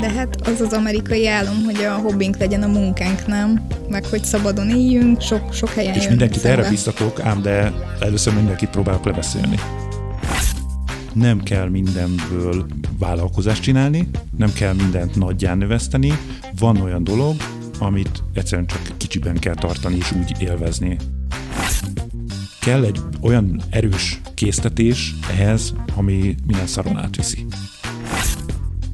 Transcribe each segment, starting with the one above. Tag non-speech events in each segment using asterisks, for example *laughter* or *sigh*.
De hát az az amerikai álom, hogy a hobbink legyen a munkánk, nem? Meg hogy szabadon éljünk, sok, sok helyen És mindenkit szembe. erre biztatok, ám de először mindenkit próbálok lebeszélni. Nem kell mindenből vállalkozást csinálni, nem kell mindent nagyján növeszteni, van olyan dolog, amit egyszerűen csak kicsiben kell tartani és úgy élvezni. Kell egy olyan erős késztetés ehhez, ami minden szaron átviszi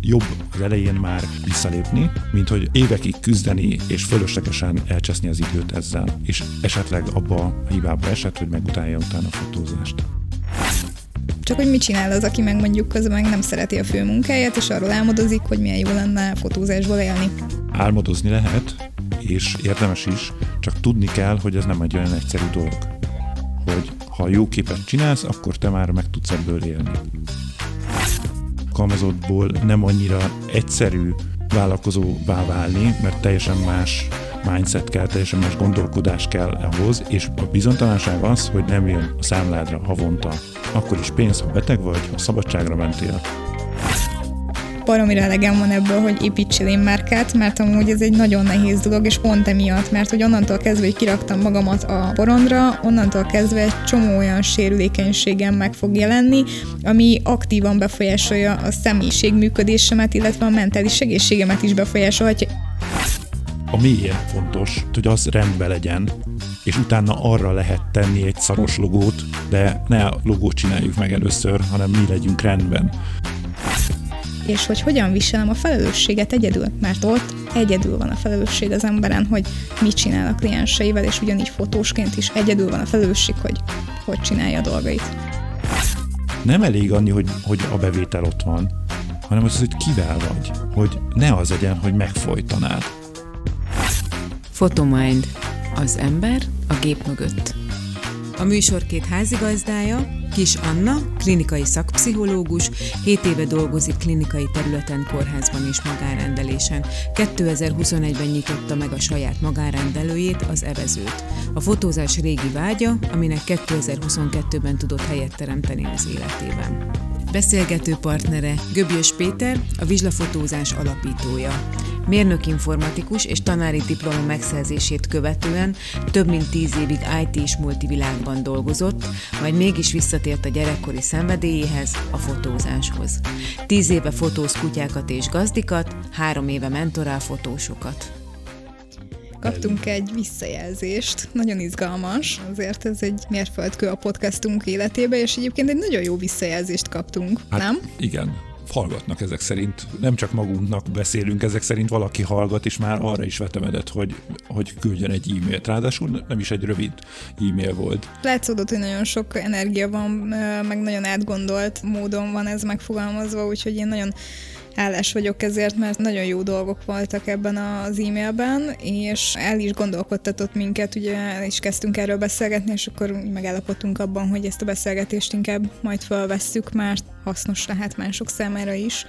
jobb az elején már visszalépni, mint hogy évekig küzdeni és fölöslegesen elcseszni az időt ezzel, és esetleg abba a hibába esett, hogy megutálja utána a fotózást. Csak hogy mit csinál az, aki meg mondjuk közben meg nem szereti a főmunkáját, és arról álmodozik, hogy milyen jó lenne fotózásból élni. Álmodozni lehet, és érdemes is, csak tudni kell, hogy ez nem egy olyan egyszerű dolog. Hogy ha jó képet csinálsz, akkor te már meg tudsz ebből élni alkalmazottból nem annyira egyszerű vállalkozóvá válni, mert teljesen más mindset kell, teljesen más gondolkodás kell ahhoz, és a bizonytalanság az, hogy nem jön a számládra havonta. Akkor is pénz, ha beteg vagy, ha szabadságra mentél, baromira elegem van ebből, hogy építsél én márkát, mert amúgy ez egy nagyon nehéz dolog, és pont emiatt, mert hogy onnantól kezdve, hogy kiraktam magamat a porondra, onnantól kezdve egy csomó olyan sérülékenységem meg fog jelenni, ami aktívan befolyásolja a személyiség működésemet, illetve a mentális egészségemet is befolyásolhatja. A miért fontos, hogy az rendben legyen, és utána arra lehet tenni egy szaros logót, de ne a logót csináljuk meg először, hanem mi legyünk rendben és hogy hogyan viselem a felelősséget egyedül, mert ott egyedül van a felelősség az emberen, hogy mit csinál a klienseivel, és ugyanígy fotósként is egyedül van a felelősség, hogy hogy csinálja a dolgait. Nem elég annyi, hogy, hogy a bevétel ott van, hanem az, hogy kivel vagy, hogy ne az legyen, hogy megfojtanád. Photomind. Az ember a gép mögött. A műsor két házigazdája, Kis Anna, klinikai szakpszichológus, 7 éve dolgozik klinikai területen, kórházban és magárendelésen. 2021-ben nyitotta meg a saját magárendelőjét, az Evezőt. A fotózás régi vágya, aminek 2022-ben tudott helyet teremteni az életében. Beszélgető partnere Göbjös Péter, a Vizslafotózás alapítója. Mérnök informatikus és tanári diploma megszerzését követően több mint tíz évig IT és multivilágban dolgozott, majd mégis visszatért a gyerekkori szenvedélyéhez, a fotózáshoz. Tíz éve fotóz kutyákat és gazdikat, három éve mentorál fotósokat. Kaptunk egy visszajelzést, nagyon izgalmas, azért ez egy mérföldkő a podcastunk életébe, és egyébként egy nagyon jó visszajelzést kaptunk, hát nem? Igen, hallgatnak ezek szerint. Nem csak magunknak beszélünk, ezek szerint valaki hallgat, és már arra is vetemedett, hogy, hogy küldjen egy e-mailt. Ráadásul nem is egy rövid e-mail volt. Látszódott, hogy nagyon sok energia van, meg nagyon átgondolt módon van ez megfogalmazva, úgyhogy én nagyon hálás vagyok ezért, mert nagyon jó dolgok voltak ebben az e-mailben, és el is gondolkodtatott minket, ugye is kezdtünk erről beszélgetni, és akkor megállapodtunk abban, hogy ezt a beszélgetést inkább majd felvesszük, mert hasznos lehet mások számára is.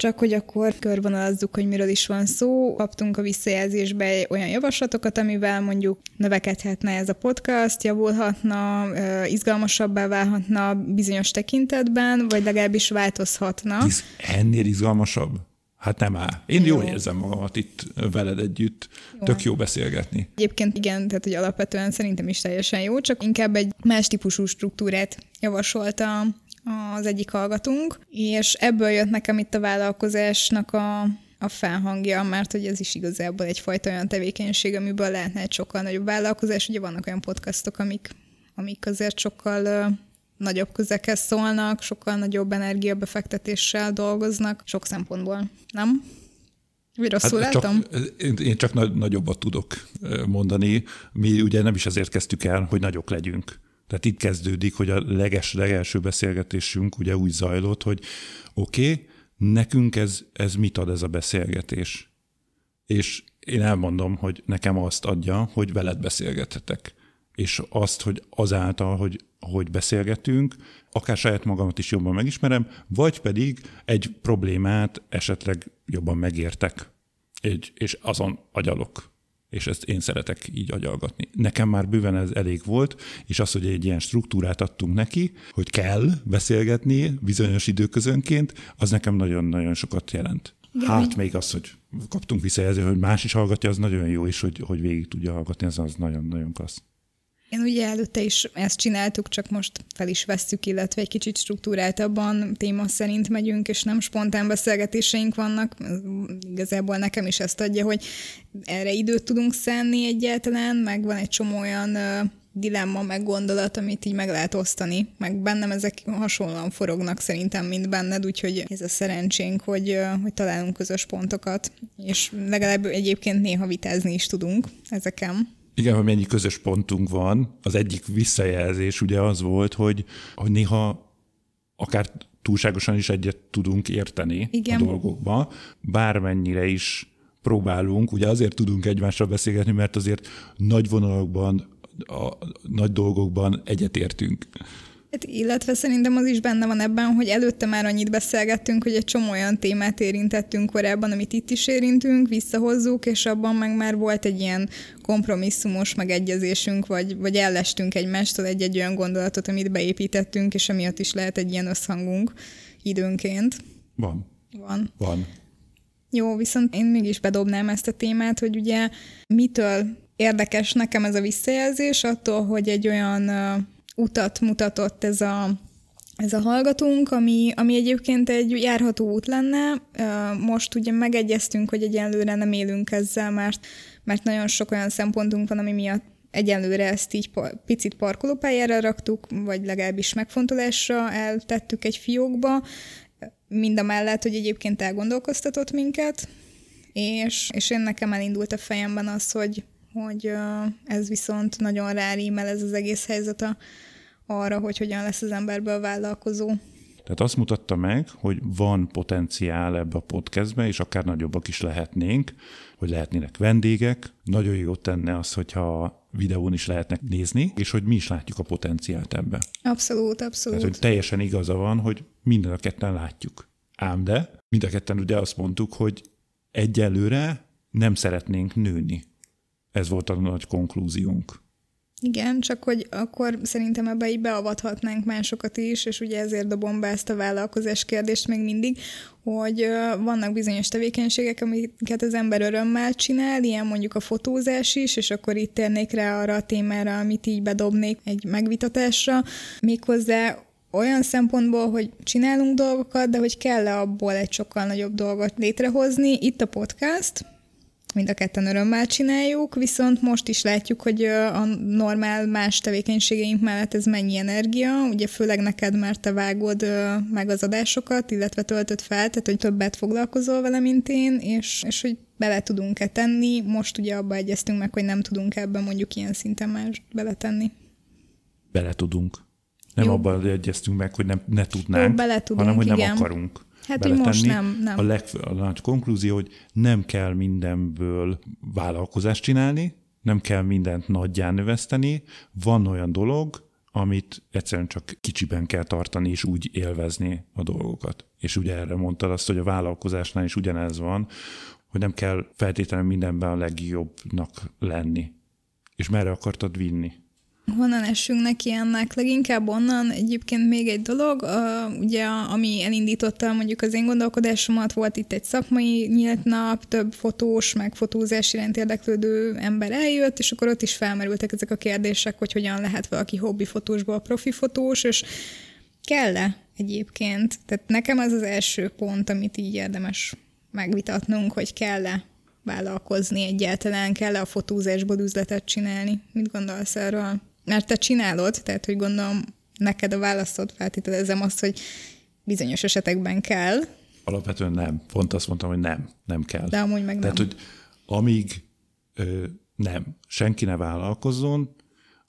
Csak hogy akkor körvonalazzuk, hogy miről is van szó. Kaptunk a visszajelzésbe olyan javaslatokat, amivel mondjuk növekedhetne ez a podcast, javulhatna, izgalmasabbá válhatna bizonyos tekintetben, vagy legalábbis változhatna. Ez ennél izgalmasabb? Hát nem áll. Én jó. jól érzem magamat itt veled együtt. Jó. Tök jó beszélgetni. Egyébként igen, tehát hogy alapvetően szerintem is teljesen jó, csak inkább egy más típusú struktúrát javasolta az egyik hallgatunk, és ebből jött nekem itt a vállalkozásnak a, a felhangja, mert hogy ez is igazából egyfajta olyan tevékenység, amiből lehetne egy sokkal nagyobb vállalkozás. Ugye vannak olyan podcastok, amik, amik azért sokkal nagyobb közekhez szólnak, sokkal nagyobb energiabefektetéssel dolgoznak, sok szempontból, nem? Vagy rosszul hát? Csak, én csak nagyobbat tudok mondani. Mi ugye nem is azért kezdtük el, hogy nagyok legyünk tehát itt kezdődik, hogy a leges, legelső beszélgetésünk ugye úgy zajlott, hogy oké, okay, nekünk ez, ez mit ad ez a beszélgetés? És én elmondom, hogy nekem azt adja, hogy veled beszélgethetek. És azt, hogy azáltal, hogy, hogy beszélgetünk, akár saját magamat is jobban megismerem, vagy pedig egy problémát esetleg jobban megértek, és azon agyalok és ezt én szeretek így agyalgatni. Nekem már bőven ez elég volt, és az, hogy egy ilyen struktúrát adtunk neki, hogy kell beszélgetni bizonyos időközönként, az nekem nagyon-nagyon sokat jelent. Igen, hát még az, hogy kaptunk visszajelző, hogy más is hallgatja, az nagyon jó, és hogy, hogy végig tudja hallgatni, az, az nagyon-nagyon klassz. Én ugye előtte is ezt csináltuk, csak most fel is vesszük, illetve egy kicsit struktúráltabban téma szerint megyünk, és nem spontán beszélgetéseink vannak. Igazából nekem is ezt adja, hogy erre időt tudunk szenni egyáltalán, meg van egy csomó olyan dilemma, meg gondolat, amit így meg lehet osztani, meg bennem ezek hasonlóan forognak szerintem, mint benned, úgyhogy ez a szerencsénk, hogy, hogy találunk közös pontokat, és legalább egyébként néha vitázni is tudunk ezeken. Igen, hogy mennyi közös pontunk van. Az egyik visszajelzés ugye az volt, hogy, hogy néha akár túlságosan is egyet tudunk érteni Igen. a dolgokba, bármennyire is próbálunk, ugye azért tudunk egymással beszélgetni, mert azért nagy vonalakban, a nagy dolgokban egyetértünk. Hát, illetve szerintem az is benne van ebben, hogy előtte már annyit beszélgettünk, hogy egy csomó olyan témát érintettünk korábban, amit itt is érintünk, visszahozzuk, és abban meg már volt egy ilyen kompromisszumos megegyezésünk, vagy, vagy ellestünk egymástól egy-egy olyan gondolatot, amit beépítettünk, és emiatt is lehet egy ilyen összhangunk időnként. Van. Van. Van. Jó, viszont én mégis bedobnám ezt a témát, hogy ugye mitől érdekes nekem ez a visszajelzés, attól, hogy egy olyan utat mutatott ez a, ez a hallgatónk, ami, ami egyébként egy járható út lenne. Most ugye megegyeztünk, hogy egyenlőre nem élünk ezzel, mert, mert nagyon sok olyan szempontunk van, ami miatt egyenlőre ezt így picit parkolópályára raktuk, vagy legalábbis megfontolásra eltettük egy fiókba, mind a mellett, hogy egyébként elgondolkoztatott minket, és, és én nekem elindult a fejemben az, hogy, hogy ez viszont nagyon rárímel ez az egész helyzet a, arra, hogy hogyan lesz az emberből vállalkozó. Tehát azt mutatta meg, hogy van potenciál ebbe a podcastbe, és akár nagyobbak is lehetnénk, hogy lehetnének vendégek. Nagyon jó tenne az, hogyha videón is lehetnek nézni, és hogy mi is látjuk a potenciált ebbe. Abszolút, abszolút. Tehát, hogy teljesen igaza van, hogy minden a ketten látjuk. Ám de, mind a ketten ugye azt mondtuk, hogy egyelőre nem szeretnénk nőni. Ez volt a nagy konklúziónk. Igen, csak hogy akkor szerintem ebbe így beavathatnánk másokat is, és ugye ezért dobom be ezt a vállalkozás kérdést még mindig, hogy vannak bizonyos tevékenységek, amiket az ember örömmel csinál, ilyen mondjuk a fotózás is, és akkor itt térnék rá arra a témára, amit így bedobnék egy megvitatásra, méghozzá olyan szempontból, hogy csinálunk dolgokat, de hogy kell-e abból egy sokkal nagyobb dolgot létrehozni. Itt a podcast, mind a ketten örömmel csináljuk, viszont most is látjuk, hogy a normál más tevékenységeink mellett ez mennyi energia, ugye főleg neked, mert te vágod meg az adásokat, illetve töltöd fel, tehát hogy többet foglalkozol vele, mint én, és, és hogy bele tudunk-e tenni. Most ugye abba egyeztünk meg, hogy nem tudunk ebben mondjuk ilyen szinten már beletenni. Bele tudunk. Nem Jó. abban egyeztünk meg, hogy nem, ne tudnánk, Jó, bele tudunk, hanem hogy nem igen. akarunk. Hát, beletenni. most nem, nem. A, leg, a nagy konklúzió, hogy nem kell mindenből vállalkozást csinálni, nem kell mindent nagyján növeszteni, van olyan dolog, amit egyszerűen csak kicsiben kell tartani, és úgy élvezni a dolgokat. És ugye erre mondtad azt, hogy a vállalkozásnál is ugyanez van, hogy nem kell feltétlenül mindenben a legjobbnak lenni. És merre akartad vinni? Honnan essünk neki ennek? Leginkább onnan egyébként még egy dolog, ugye ami elindította mondjuk az én gondolkodásomat, volt itt egy szakmai nyílt nap, több fotós, meg fotózás iránt érdeklődő ember eljött, és akkor ott is felmerültek ezek a kérdések, hogy hogyan lehet valaki hobbi fotósból profi fotós, és kell-e egyébként? Tehát nekem ez az első pont, amit így érdemes megvitatnunk, hogy kell-e vállalkozni egyáltalán, kell-e a fotózásból üzletet csinálni. Mit gondolsz erről? Mert te csinálod, tehát hogy gondolom neked a választod feltételezem azt, hogy bizonyos esetekben kell. Alapvetően nem. Pont azt mondtam, hogy nem, nem kell. De amúgy meg nem. Tehát, hogy amíg ö, nem, senki ne vállalkozzon,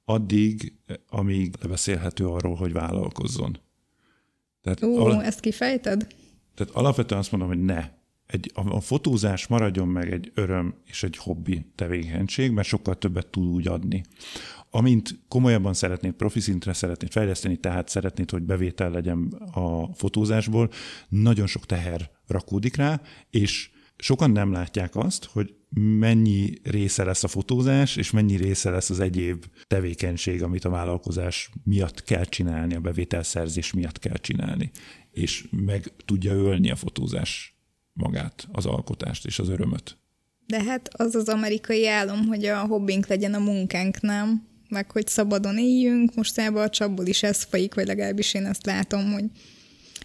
addig, amíg lebeszélhető arról, hogy vállalkozzon. Tehát Ó, al- ezt kifejted? Tehát alapvetően azt mondom, hogy ne. Egy, a, a fotózás maradjon meg egy öröm és egy hobbi tevékenység, mert sokkal többet tud úgy adni amint komolyabban szeretnéd, profi szintre szeretnéd fejleszteni, tehát szeretnéd, hogy bevétel legyen a fotózásból, nagyon sok teher rakódik rá, és sokan nem látják azt, hogy mennyi része lesz a fotózás, és mennyi része lesz az egyéb tevékenység, amit a vállalkozás miatt kell csinálni, a bevételszerzés miatt kell csinálni, és meg tudja ölni a fotózás magát, az alkotást és az örömöt. De hát az az amerikai álom, hogy a hobbink legyen a munkánk, nem? Meg hogy szabadon éljünk, mostában a csapból is ez folyik, vagy legalábbis én ezt látom, hogy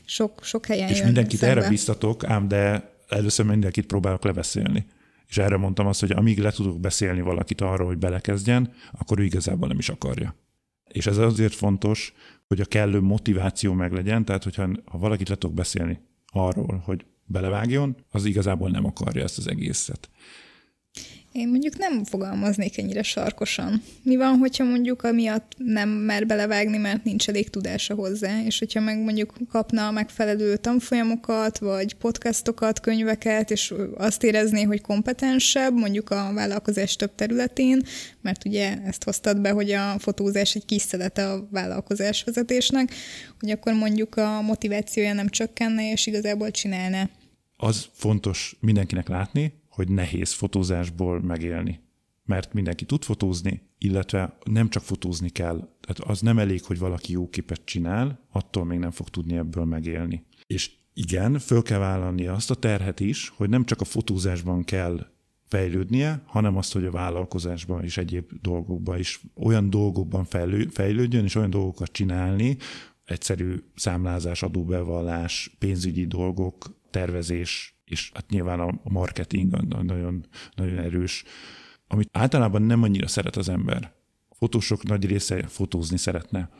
sok, sok helyen És mindenkit szembe. erre biztatok, ám de először mindenkit próbálok lebeszélni. És erre mondtam azt, hogy amíg le tudok beszélni valakit arról, hogy belekezdjen, akkor ő igazából nem is akarja. És ez azért fontos, hogy a kellő motiváció meglegyen, tehát hogyha ha valakit le tudok beszélni arról, hogy belevágjon, az igazából nem akarja ezt az egészet. Én mondjuk nem fogalmaznék ennyire sarkosan. Mi van, hogyha mondjuk amiatt nem mer belevágni, mert nincs elég tudása hozzá, és hogyha meg mondjuk kapna a megfelelő tanfolyamokat, vagy podcastokat, könyveket, és azt érezné, hogy kompetensebb, mondjuk a vállalkozás több területén, mert ugye ezt hoztad be, hogy a fotózás egy kis szelete a vállalkozás vezetésnek, hogy akkor mondjuk a motivációja nem csökkenne, és igazából csinálná. Az fontos mindenkinek látni, hogy nehéz fotózásból megélni. Mert mindenki tud fotózni, illetve nem csak fotózni kell. Tehát az nem elég, hogy valaki jó képet csinál, attól még nem fog tudni ebből megélni. És igen, föl kell vállalni azt a terhet is, hogy nem csak a fotózásban kell fejlődnie, hanem azt, hogy a vállalkozásban és egyéb dolgokban is olyan dolgokban fejlő, fejlődjön, és olyan dolgokat csinálni, egyszerű számlázás, adóbevallás, pénzügyi dolgok, tervezés, és hát nyilván a marketing nagyon, nagyon erős, amit általában nem annyira szeret az ember. A fotósok nagy része fotózni szeretne.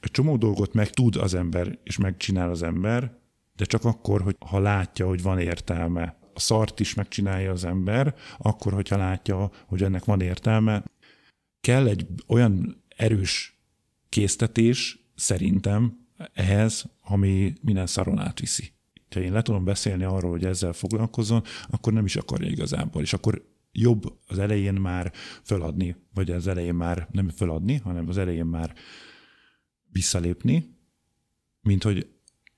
Egy csomó dolgot meg tud az ember, és megcsinál az ember, de csak akkor, hogy ha látja, hogy van értelme. A szart is megcsinálja az ember, akkor, hogyha látja, hogy ennek van értelme. Kell egy olyan erős késztetés, szerintem, ehhez, ami minden szaron átviszi ha én le tudom beszélni arról, hogy ezzel foglalkozzon, akkor nem is akarja igazából, és akkor jobb az elején már föladni, vagy az elején már nem föladni, hanem az elején már visszalépni, mint hogy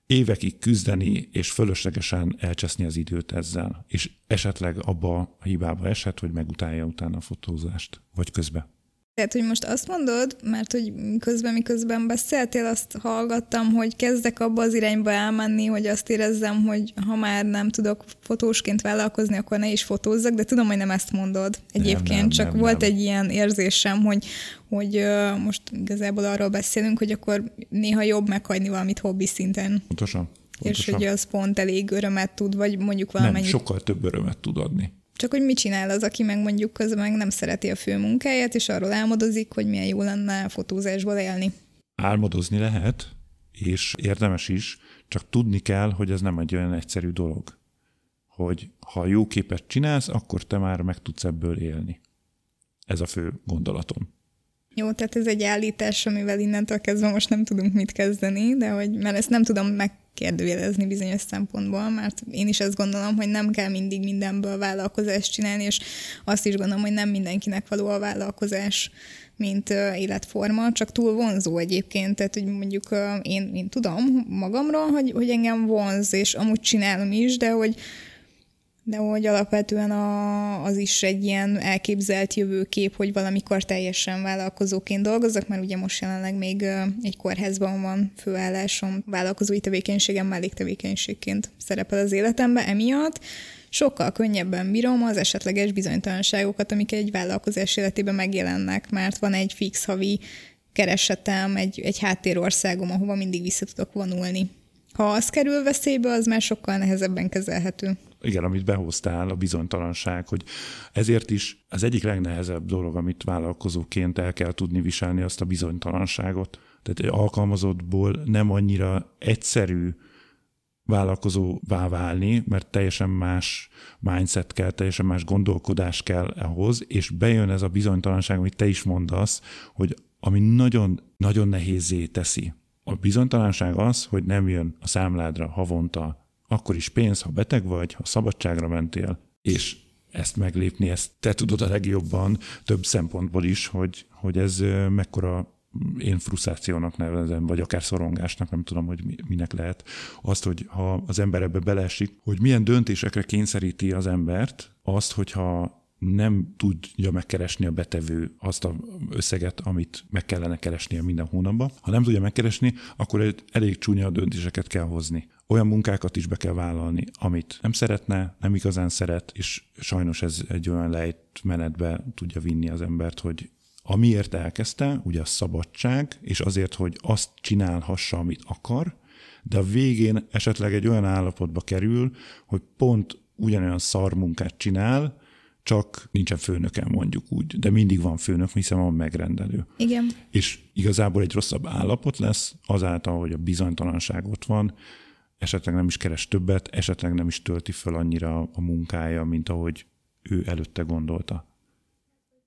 évekig küzdeni és fölöslegesen elcseszni az időt ezzel, és esetleg abba a hibába esett, hogy megutálja utána a fotózást, vagy közbe. Tehát, hogy most azt mondod, mert hogy közben, miközben beszéltél, azt hallgattam, hogy kezdek abba az irányba elmenni, hogy azt érezzem, hogy ha már nem tudok fotósként vállalkozni, akkor ne is fotózzak, de tudom, hogy nem ezt mondod egyébként, nem, nem, csak nem, volt nem. egy ilyen érzésem, hogy, hogy most igazából arról beszélünk, hogy akkor néha jobb meghagyni valamit hobbi szinten. Pontosan. Pontosan. És hogy az pont elég örömet tud, vagy mondjuk valamennyit... Nem, sokkal több örömet tud adni. Csak hogy mit csinál az, aki meg mondjuk közben meg nem szereti a fő munkáját, és arról álmodozik, hogy milyen jó lenne fotózásból élni. Álmodozni lehet, és érdemes is, csak tudni kell, hogy ez nem egy olyan egyszerű dolog. Hogy ha jó képet csinálsz, akkor te már meg tudsz ebből élni. Ez a fő gondolatom. Jó, tehát ez egy állítás, amivel innentől kezdve most nem tudunk mit kezdeni, de hogy, mert ezt nem tudom megkérdőjelezni bizonyos szempontból, mert én is azt gondolom, hogy nem kell mindig mindenből vállalkozást csinálni, és azt is gondolom, hogy nem mindenkinek való a vállalkozás mint életforma, csak túl vonzó egyébként, tehát hogy mondjuk én, én tudom magamról, hogy, hogy engem vonz, és amúgy csinálom is, de hogy de hogy alapvetően a, az is egy ilyen elképzelt jövőkép, hogy valamikor teljesen vállalkozóként dolgozok, mert ugye most jelenleg még egy kórházban van főállásom, vállalkozói tevékenységem melléktevékenységként szerepel az életemben, emiatt sokkal könnyebben bírom az esetleges bizonytalanságokat, amik egy vállalkozás életében megjelennek, mert van egy fix havi keresetem, egy, egy háttérországom, ahova mindig vissza tudok vonulni. Ha az kerül veszélybe, az már sokkal nehezebben kezelhető igen, amit behoztál, a bizonytalanság, hogy ezért is az egyik legnehezebb dolog, amit vállalkozóként el kell tudni viselni, azt a bizonytalanságot. Tehát alkalmazottból nem annyira egyszerű vállalkozóvá válni, mert teljesen más mindset kell, teljesen más gondolkodás kell ahhoz, és bejön ez a bizonytalanság, amit te is mondasz, hogy ami nagyon, nagyon nehézé teszi. A bizonytalanság az, hogy nem jön a számládra havonta akkor is pénz, ha beteg vagy, ha szabadságra mentél, és ezt meglépni, ezt te tudod a legjobban több szempontból is, hogy, hogy ez mekkora én frusztrációnak nevezem, vagy akár szorongásnak, nem tudom, hogy minek lehet. Azt, hogy ha az ember ebbe beleesik, hogy milyen döntésekre kényszeríti az embert, azt, hogyha nem tudja megkeresni a betevő azt a összeget, amit meg kellene keresnie minden hónapban. Ha nem tudja megkeresni, akkor elég csúnya döntéseket kell hozni olyan munkákat is be kell vállalni, amit nem szeretne, nem igazán szeret, és sajnos ez egy olyan lejt menetbe tudja vinni az embert, hogy amiért elkezdte, ugye a szabadság, és azért, hogy azt csinálhassa, amit akar, de a végén esetleg egy olyan állapotba kerül, hogy pont ugyanolyan szar munkát csinál, csak nincsen főnöke mondjuk úgy, de mindig van főnök, hiszen van megrendelő. Igen. És igazából egy rosszabb állapot lesz azáltal, hogy a bizonytalanság ott van, esetleg nem is keres többet, esetleg nem is tölti föl annyira a munkája, mint ahogy ő előtte gondolta.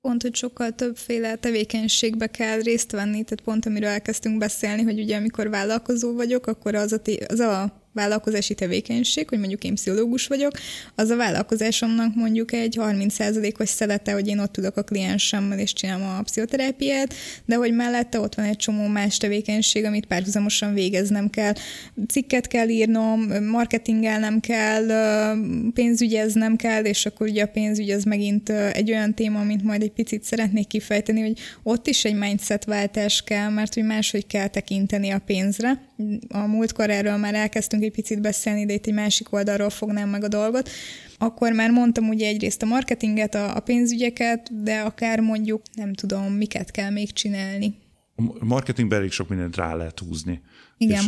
Pont, hogy sokkal többféle tevékenységbe kell részt venni, tehát pont amiről elkezdtünk beszélni, hogy ugye amikor vállalkozó vagyok, akkor az a, az a vállalkozási tevékenység, hogy mondjuk én pszichológus vagyok, az a vállalkozásomnak mondjuk egy 30%-os szelete, hogy én ott tudok a kliensemmel és csinálom a pszichoterápiát, de hogy mellette ott van egy csomó más tevékenység, amit párhuzamosan végeznem kell. Cikket kell írnom, marketingelnem kell, pénzügyeznem kell, és akkor ugye a pénzügy az megint egy olyan téma, amit majd egy picit szeretnék kifejteni, hogy ott is egy mindset váltás kell, mert hogy máshogy kell tekinteni a pénzre. A múltkor erről már elkezdtünk egy picit beszélni, de itt egy másik oldalról fognám meg a dolgot. Akkor már mondtam ugye egyrészt a marketinget, a, a pénzügyeket, de akár mondjuk nem tudom, miket kell még csinálni. A marketingben elég sok mindent rá lehet húzni. Igen. És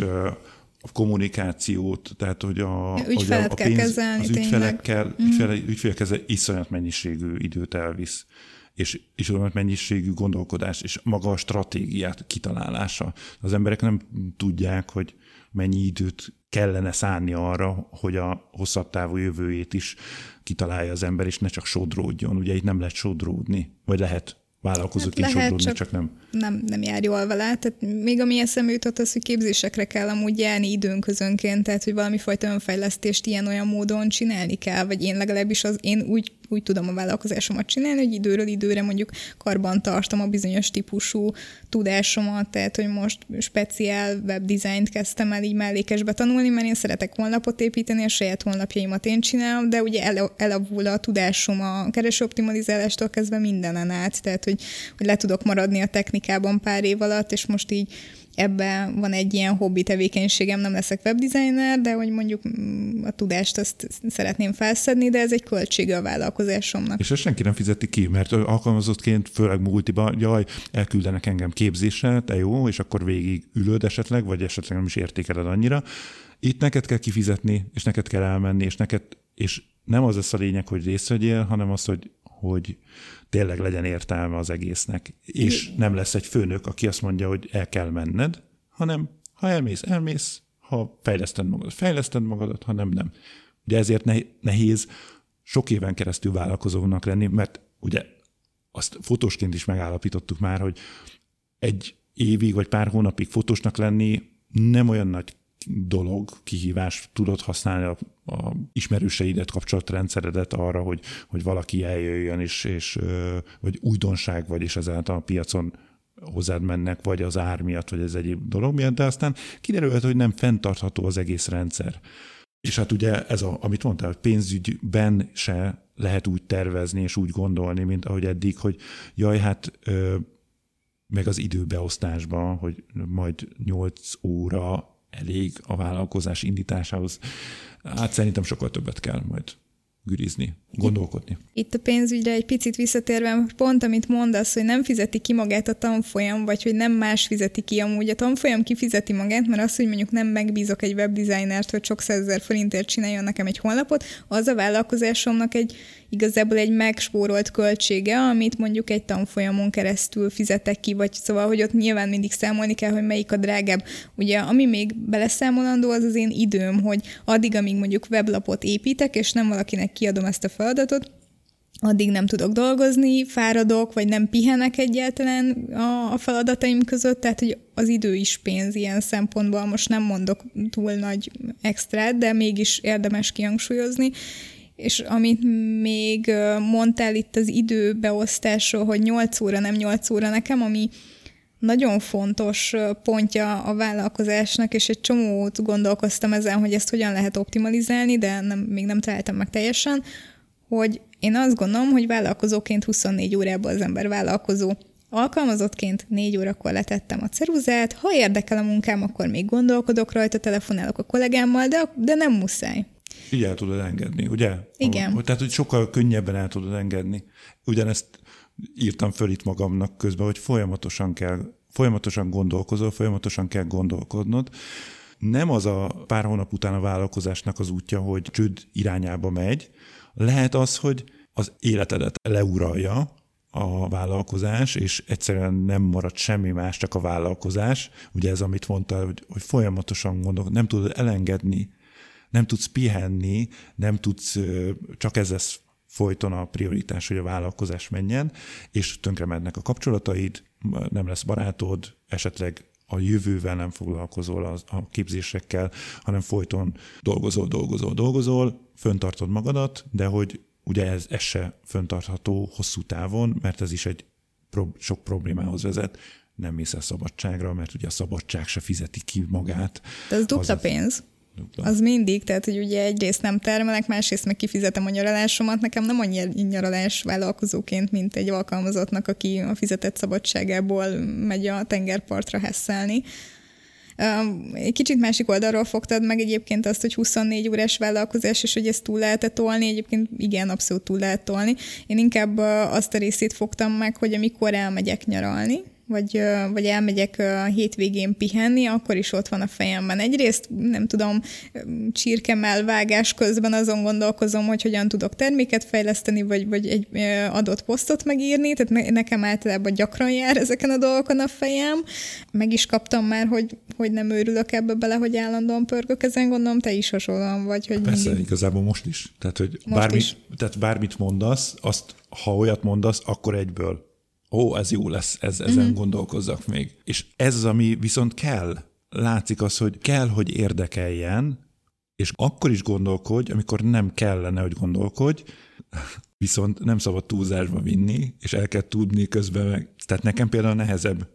a kommunikációt, tehát hogy a, hogy a, a pénz, kezelni, az ügyfelekkel, mm. ügyfele, ügyfelekkel iszonyat mennyiségű időt elvisz és, és olyan mennyiségű gondolkodás, és maga a stratégiát kitalálása. Az emberek nem tudják, hogy mennyi időt kellene szánni arra, hogy a hosszabb távú jövőjét is kitalálja az ember, és ne csak sodródjon. Ugye itt nem lehet sodródni, vagy lehet vállalkozóként hát sodródni, csak, csak nem. nem. Nem jár jól vele. Tehát még ami eszembe jutott az, hogy képzésekre kell amúgy járni időnközönként, tehát hogy valami fajta önfejlesztést ilyen-olyan módon csinálni kell, vagy én legalábbis az én úgy úgy tudom a vállalkozásomat csinálni, hogy időről időre mondjuk karban tartom a bizonyos típusú tudásomat, tehát hogy most speciál webdesignt kezdtem el így mellékesbe tanulni, mert én szeretek honlapot építeni, a saját honlapjaimat én csinálom, de ugye el, elavul a tudásom a keresőoptimalizálástól kezdve mindenen át, tehát hogy, hogy le tudok maradni a technikában pár év alatt, és most így ebben van egy ilyen hobbi tevékenységem, nem leszek webdesigner, de hogy mondjuk mm, a tudást azt szeretném felszedni, de ez egy költsége a vállalkozásomnak. És ezt senki nem fizeti ki, mert alkalmazottként, főleg multiba, jaj, elküldenek engem képzésre, te jó, és akkor végig ülöd esetleg, vagy esetleg nem is értékeled annyira. Itt neked kell kifizetni, és neked kell elmenni, és neked, és nem az lesz a lényeg, hogy részt vegyél, hanem az, hogy, hogy tényleg legyen értelme az egésznek, és nem lesz egy főnök, aki azt mondja, hogy el kell menned, hanem ha elmész, elmész, ha fejleszted magadat, fejleszted magadat, ha nem, nem. Ugye ezért nehéz sok éven keresztül vállalkozónak lenni, mert ugye azt fotósként is megállapítottuk már, hogy egy évig vagy pár hónapig fotósnak lenni nem olyan nagy dolog, kihívás, tudod használni a, a ismerőseidet, kapcsolatrendszeredet arra, hogy, hogy valaki eljöjjön, és, és vagy újdonság vagy, és ezáltal a piacon hozzád mennek, vagy az ár miatt, vagy ez egyéb dolog miatt, de aztán kiderülhet, hogy nem fenntartható az egész rendszer. És hát ugye ez, a, amit mondtál, pénzügyben se lehet úgy tervezni és úgy gondolni, mint ahogy eddig, hogy jaj, hát ö, meg az időbeosztásban, hogy majd 8 óra elég a vállalkozás indításához. Hát szerintem sokkal többet kell majd gürizni, gondolkodni. Itt a pénzügyre egy picit visszatérve, pont amit mondasz, hogy nem fizeti ki magát a tanfolyam, vagy hogy nem más fizeti ki, amúgy a tanfolyam kifizeti magát, mert az, hogy mondjuk nem megbízok egy webdesignert, hogy sok százezer forintért csináljon nekem egy honlapot, az a vállalkozásomnak egy igazából egy megspórolt költsége, amit mondjuk egy tanfolyamon keresztül fizetek ki, vagy szóval, hogy ott nyilván mindig számolni kell, hogy melyik a drágább. Ugye, ami még beleszámolandó, az az én időm, hogy addig, amíg mondjuk weblapot építek, és nem valakinek kiadom ezt a feladatot, addig nem tudok dolgozni, fáradok, vagy nem pihenek egyáltalán a, a feladataim között, tehát hogy az idő is pénz ilyen szempontból, most nem mondok túl nagy extrát, de mégis érdemes kihangsúlyozni, és amit még mondtál itt az időbeosztásról, hogy 8 óra, nem 8 óra nekem, ami nagyon fontos pontja a vállalkozásnak, és egy csomót gondolkoztam ezen, hogy ezt hogyan lehet optimalizálni, de nem, még nem találtam meg teljesen, hogy én azt gondolom, hogy vállalkozóként 24 órában az ember vállalkozó. Alkalmazottként négy órakor letettem a ceruzát, ha érdekel a munkám, akkor még gondolkodok rajta, telefonálok a kollégámmal, de, de nem muszáj. Így el tudod engedni, ugye? Igen. Tehát, hogy sokkal könnyebben el tudod engedni. Ugyanezt írtam föl itt magamnak közben, hogy folyamatosan kell, folyamatosan gondolkozol, folyamatosan kell gondolkodnod. Nem az a pár hónap után a vállalkozásnak az útja, hogy csőd irányába megy. Lehet az, hogy az életedet leuralja, a vállalkozás, és egyszerűen nem marad semmi más, csak a vállalkozás. Ugye ez, amit mondta, hogy, hogy folyamatosan gondol, nem tudod elengedni, nem tudsz pihenni, nem tudsz, csak ez lesz folyton a prioritás, hogy a vállalkozás menjen, és tönkre mennek a kapcsolataid, nem lesz barátod, esetleg a jövővel nem foglalkozol a, a képzésekkel, hanem folyton dolgozol, dolgozol, dolgozol, föntartod magadat, de hogy ugye ez, ez se föntartható hosszú távon, mert ez is egy pro, sok problémához vezet. Nem mész el szabadságra, mert ugye a szabadság se fizeti ki magát. De ez dupla az pénz. Az mindig, tehát hogy ugye egyrészt nem termelek, másrészt meg kifizetem a nyaralásomat. Nekem nem annyi nyaralás vállalkozóként, mint egy alkalmazottnak, aki a fizetett szabadságából megy a tengerpartra hesszelni. Egy kicsit másik oldalról fogtad meg egyébként azt, hogy 24 órás vállalkozás, és hogy ezt túl lehet tolni. Egyébként igen, abszolút túl lehet tolni. Én inkább azt a részét fogtam meg, hogy amikor elmegyek nyaralni, vagy, vagy elmegyek hétvégén pihenni, akkor is ott van a fejemben. Egyrészt, nem tudom, csirkemel vágás közben azon gondolkozom, hogy hogyan tudok terméket fejleszteni, vagy, vagy egy adott posztot megírni, tehát nekem általában gyakran jár ezeken a dolgokon a fejem. Meg is kaptam már, hogy, hogy nem őrülök ebbe bele, hogy állandóan pörgök ezen, gondolom, te is hasonlóan vagy. Hogy Persze, mindig... igazából most is. Tehát, hogy most bármit, is. tehát bármit mondasz, azt, ha olyat mondasz, akkor egyből ó, ez jó lesz, ez, ezen uh-huh. gondolkozzak még. És ez az, ami viszont kell. Látszik az, hogy kell, hogy érdekeljen, és akkor is gondolkodj, amikor nem kellene, hogy gondolkodj, *laughs* viszont nem szabad túlzásba vinni, és el kell tudni közben meg. Tehát nekem például nehezebb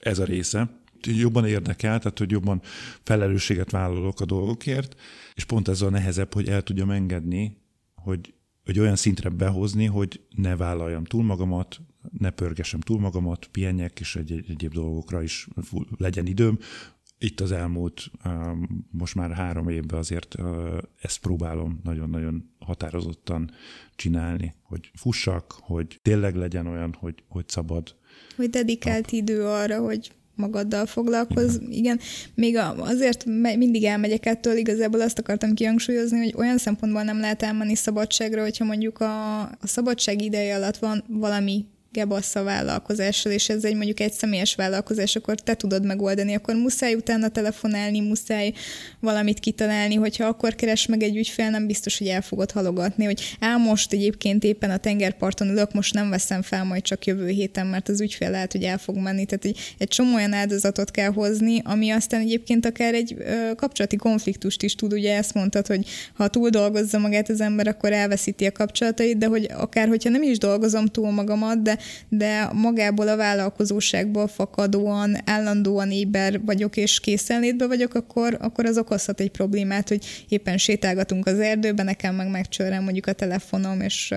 ez a része, jobban érdekel, tehát hogy jobban felelősséget vállalok a dolgokért, és pont ez a nehezebb, hogy el tudjam engedni, hogy, hogy olyan szintre behozni, hogy ne vállaljam túl magamat, ne pörgessem túl magamat, pihenjek, és egy, egy, egyéb dolgokra is legyen időm. Itt az elmúlt um, most már három évben azért uh, ezt próbálom nagyon-nagyon határozottan csinálni, hogy fussak, hogy tényleg legyen olyan, hogy, hogy szabad. Hogy dedikált nap. idő arra, hogy magaddal foglalkoz. Igen. Igen, még azért mindig elmegyek ettől, igazából azt akartam kihangsúlyozni, hogy olyan szempontból nem lehet elmenni szabadságra, hogyha mondjuk a, a szabadság ideje alatt van valami gebassza vállalkozással, és ez egy mondjuk egy személyes vállalkozás, akkor te tudod megoldani, akkor muszáj utána telefonálni, muszáj valamit kitalálni, hogyha akkor keres meg egy ügyfél, nem biztos, hogy el fogod halogatni, hogy á, most egyébként éppen a tengerparton ülök, most nem veszem fel majd csak jövő héten, mert az ügyfél lehet, hogy el fog menni. Tehát egy, egy csomó olyan áldozatot kell hozni, ami aztán egyébként akár egy ö, kapcsolati konfliktust is tud, ugye ezt mondtad, hogy ha túl dolgozza magát az ember, akkor elveszíti a kapcsolatait, de hogy akár, hogyha nem is dolgozom túl magamat, de de magából a vállalkozóságból fakadóan, állandóan éber vagyok és készenlétbe vagyok, akkor, akkor az okozhat egy problémát, hogy éppen sétálgatunk az erdőben, nekem meg megcsörrem mondjuk a telefonom, és,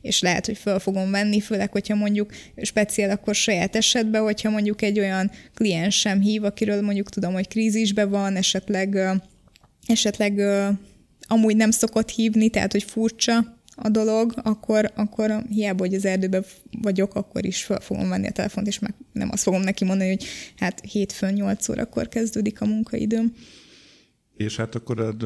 és lehet, hogy föl fogom venni, főleg, hogyha mondjuk speciál akkor saját esetben, hogyha mondjuk egy olyan kliens sem hív, akiről mondjuk tudom, hogy krízisben van, esetleg esetleg amúgy nem szokott hívni, tehát hogy furcsa, a dolog, akkor, akkor hiába, hogy az erdőben vagyok, akkor is fel fogom venni a telefont, és meg nem azt fogom neki mondani, hogy hát hétfőn 8 órakor kezdődik a munkaidőm. És hát akkor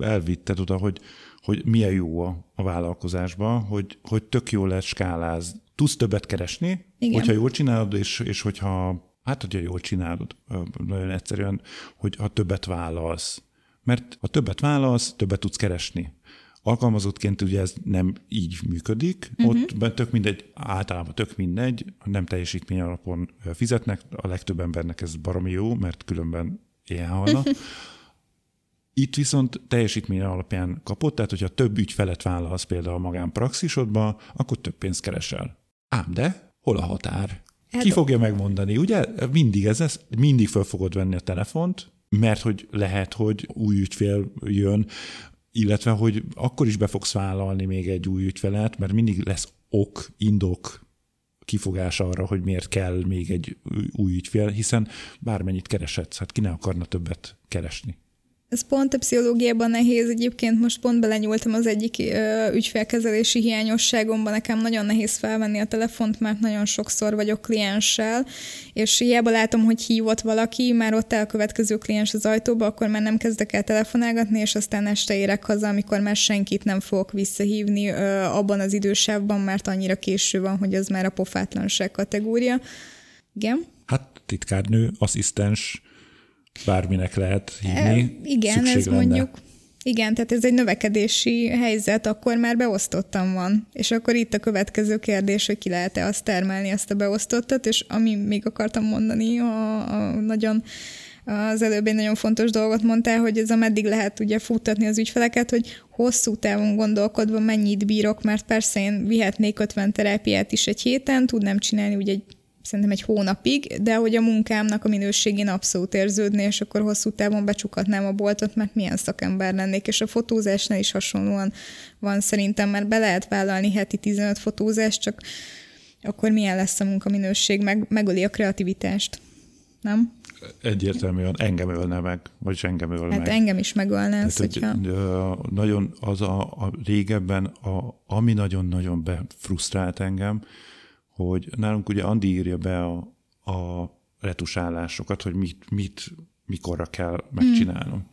elvitted oda, hogy, hogy milyen jó a, a vállalkozásban, hogy, hogy tök jó lesz skáláz. Tudsz többet keresni, Igen. hogyha jól csinálod, és, és hogyha, hát hogyha jól csinálod, nagyon egyszerűen, hogy ha többet vállalsz. Mert ha többet vállalsz, többet tudsz keresni. Alkalmazottként ugye ez nem így működik, uh-huh. ott tök mindegy, általában tök mindegy, nem teljesítmény alapon fizetnek, a legtöbb embernek ez baromi jó, mert különben ilyen halna. *laughs* Itt viszont teljesítmény alapján kapott, tehát hogyha több ügyfelet vállalsz például a magánpraxisodba, akkor több pénzt keresel. Ám de, hol a határ? Hát Ki fogja megmondani, ugye? Mindig ez, ez mindig fel fogod venni a telefont, mert hogy lehet, hogy új ügyfél jön, illetve hogy akkor is be fogsz vállalni még egy új ügyfelet, mert mindig lesz ok, indok, kifogás arra, hogy miért kell még egy új ügyfél, hiszen bármennyit kereshetsz, hát ki ne akarna többet keresni. Ez pont a pszichológiában nehéz. Egyébként most pont belenyúltam az egyik ö, ügyfélkezelési hiányosságomban. Nekem nagyon nehéz felvenni a telefont, mert nagyon sokszor vagyok klienssel, és hiába látom, hogy hívott valaki, már ott el a következő kliens az ajtóba, akkor már nem kezdek el telefonálgatni, és aztán este érek haza, amikor már senkit nem fogok visszahívni ö, abban az idősávban, mert annyira késő van, hogy az már a pofátlanság kategória. Igen? Hát titkárnő, asszisztens, bárminek lehet hívni. E, igen, ez lenne. mondjuk igen, tehát ez egy növekedési helyzet, akkor már beosztottam van. És akkor itt a következő kérdés, hogy ki lehet-e azt termelni, ezt a beosztottat, és ami még akartam mondani, a, a nagyon az előbb egy nagyon fontos dolgot mondtál, hogy ez a meddig lehet ugye futtatni az ügyfeleket, hogy hosszú távon gondolkodva mennyit bírok, mert persze én vihetnék 50 terápiát is egy héten, tudnám csinálni ugye egy szerintem egy hónapig, de hogy a munkámnak a minőségén abszolút érződni, és akkor hosszú távon becsukatnám a boltot, mert milyen szakember lennék, és a fotózásnál is hasonlóan van szerintem, mert be lehet vállalni heti 15 fotózást, csak akkor milyen lesz a munkaminőség, meg, megöli a kreativitást, nem? Egyértelműen engem ölne meg, vagy engem öl hát meg. engem is megölne ez, hogyha... Nagyon az a, a régebben, a, ami nagyon-nagyon befrusztrált engem, hogy nálunk ugye Andi írja be a, a retusálásokat, hogy mit, mit mikorra kell megcsinálnom. Hmm.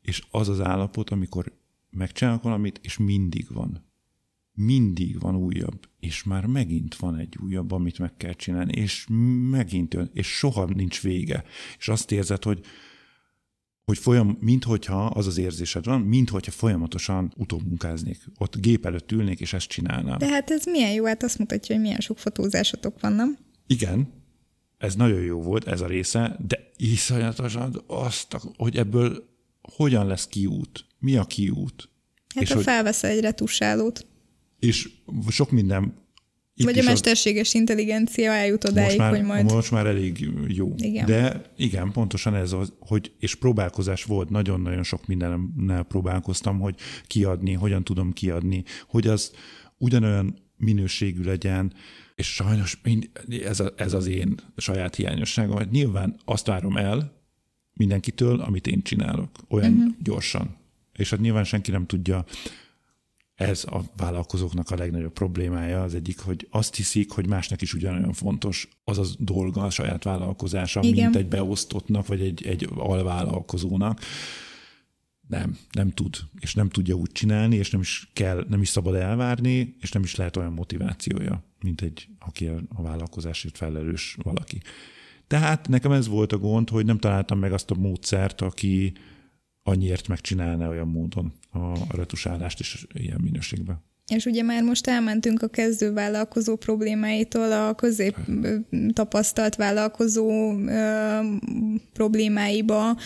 És az az állapot, amikor megcsinálok valamit, és mindig van. Mindig van újabb, és már megint van egy újabb, amit meg kell csinálni, és megint jön, és soha nincs vége. És azt érzed, hogy hogy folyam, minthogyha az az érzésed van, minthogyha folyamatosan utómunkáznék. Ott gép előtt ülnék, és ezt csinálnám. De hát ez milyen jó, hát azt mutatja, hogy milyen sok fotózásotok van, nem? Igen, ez nagyon jó volt, ez a része, de iszonyatosan azt, hogy ebből hogyan lesz kiút, mi a kiút. Hát és ha hogy, felveszel egy retusálót. És sok minden itt Vagy a mesterséges az... intelligencia eljut odáig, már, hogy majd... Most már elég jó. Igen. De igen, pontosan ez az, hogy, és próbálkozás volt, nagyon-nagyon sok mindennel próbálkoztam, hogy kiadni, hogyan tudom kiadni, hogy az ugyanolyan minőségű legyen, és sajnos mind, ez, a, ez az én saját hiányosságom, hogy nyilván azt várom el mindenkitől, amit én csinálok, olyan uh-huh. gyorsan. És hát nyilván senki nem tudja ez a vállalkozóknak a legnagyobb problémája az egyik, hogy azt hiszik, hogy másnak is ugyanolyan fontos az a dolga a saját vállalkozása, Igen. mint egy beosztottnak, vagy egy, egy alvállalkozónak. Nem, nem tud, és nem tudja úgy csinálni, és nem is kell, nem is szabad elvárni, és nem is lehet olyan motivációja, mint egy, aki a vállalkozásért felelős valaki. Tehát nekem ez volt a gond, hogy nem találtam meg azt a módszert, aki, annyiért megcsinálná olyan módon a retusálást is ilyen minőségben. És ugye már most elmentünk a kezdő vállalkozó problémáitól a közép tapasztalt vállalkozó ö, problémáiba,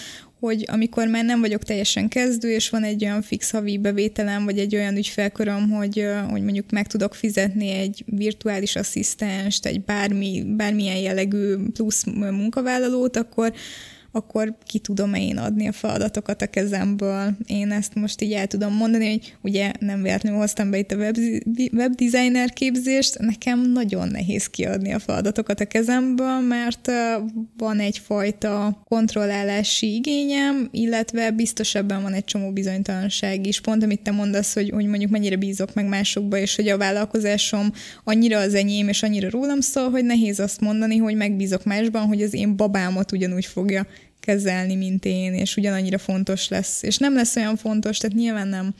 hogy amikor már nem vagyok teljesen kezdő, és van egy olyan fix havi bevételem, vagy egy olyan ügyfelköröm, hogy, hogy mondjuk meg tudok fizetni egy virtuális asszisztenst, egy bármi, bármilyen jellegű plusz munkavállalót, akkor akkor ki tudom én adni a feladatokat a kezemből. Én ezt most így el tudom mondani, hogy ugye nem véletlenül hoztam be itt a web, webdesigner képzést, nekem nagyon nehéz kiadni a feladatokat a kezemből, mert van egyfajta kontrollálási igényem, illetve biztosabban van egy csomó bizonytalanság is. Pont amit te mondasz, hogy, hogy mondjuk mennyire bízok meg másokba, és hogy a vállalkozásom annyira az enyém, és annyira rólam szól, hogy nehéz azt mondani, hogy megbízok másban, hogy az én babámat ugyanúgy fogja kezelni, mint én, és ugyanannyira fontos lesz. És nem lesz olyan fontos, tehát nyilván nem.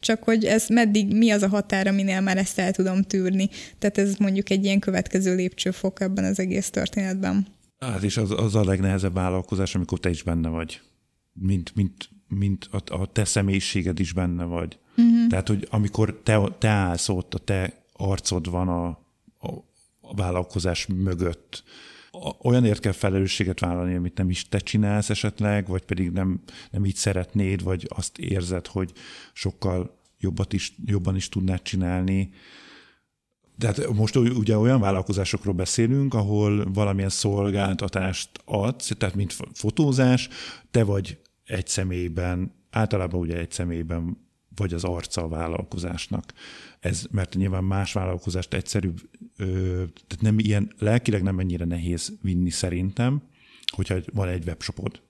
Csak hogy ez meddig, mi az a határ, aminél már ezt el tudom tűrni. Tehát ez mondjuk egy ilyen következő lépcsőfok ebben az egész történetben. Hát és az, az a legnehezebb vállalkozás, amikor te is benne vagy. Mint, mint, mint a, a te személyiséged is benne vagy. Uh-huh. Tehát, hogy amikor te, te állsz ott, a te arcod van a, a, a vállalkozás mögött, olyanért kell felelősséget vállalni, amit nem is te csinálsz esetleg, vagy pedig nem, nem így szeretnéd, vagy azt érzed, hogy sokkal jobbat is, jobban is tudnád csinálni. Tehát most ugye olyan vállalkozásokról beszélünk, ahol valamilyen szolgáltatást adsz, tehát mint fotózás, te vagy egy személyben, általában ugye egy személyben vagy az arca a vállalkozásnak. Ez, mert nyilván más vállalkozást egyszerűbb tehát nem ilyen, lelkileg nem ennyire nehéz vinni szerintem, hogyha van egy webshopod.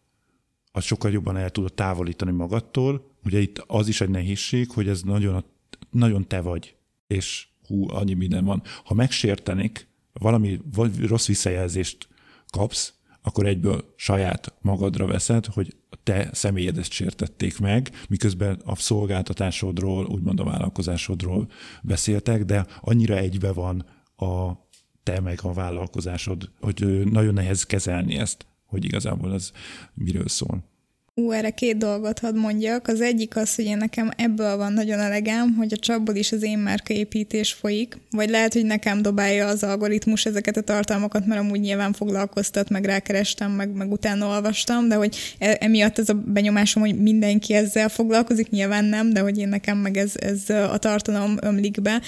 Az sokkal jobban el tudod távolítani magadtól. Ugye itt az is egy nehézség, hogy ez nagyon, nagyon te vagy, és hú, annyi minden van. Ha megsértenik, valami vagy rossz visszajelzést kapsz, akkor egyből saját magadra veszed, hogy te személyedet sértették meg, miközben a szolgáltatásodról, úgymond a vállalkozásodról beszéltek, de annyira egybe van a te meg a vállalkozásod, hogy nagyon nehéz kezelni ezt, hogy igazából ez miről szól. Ú, erre két dolgot hadd mondjak. Az egyik az, hogy én nekem ebből van nagyon elegem, hogy a csapból is az én márkaépítés folyik, vagy lehet, hogy nekem dobálja az algoritmus ezeket a tartalmakat, mert amúgy nyilván foglalkoztat, meg rákerestem, meg, meg utána olvastam, de hogy e, emiatt ez a benyomásom, hogy mindenki ezzel foglalkozik, nyilván nem, de hogy én nekem meg ez, ez a tartalom ömlik be,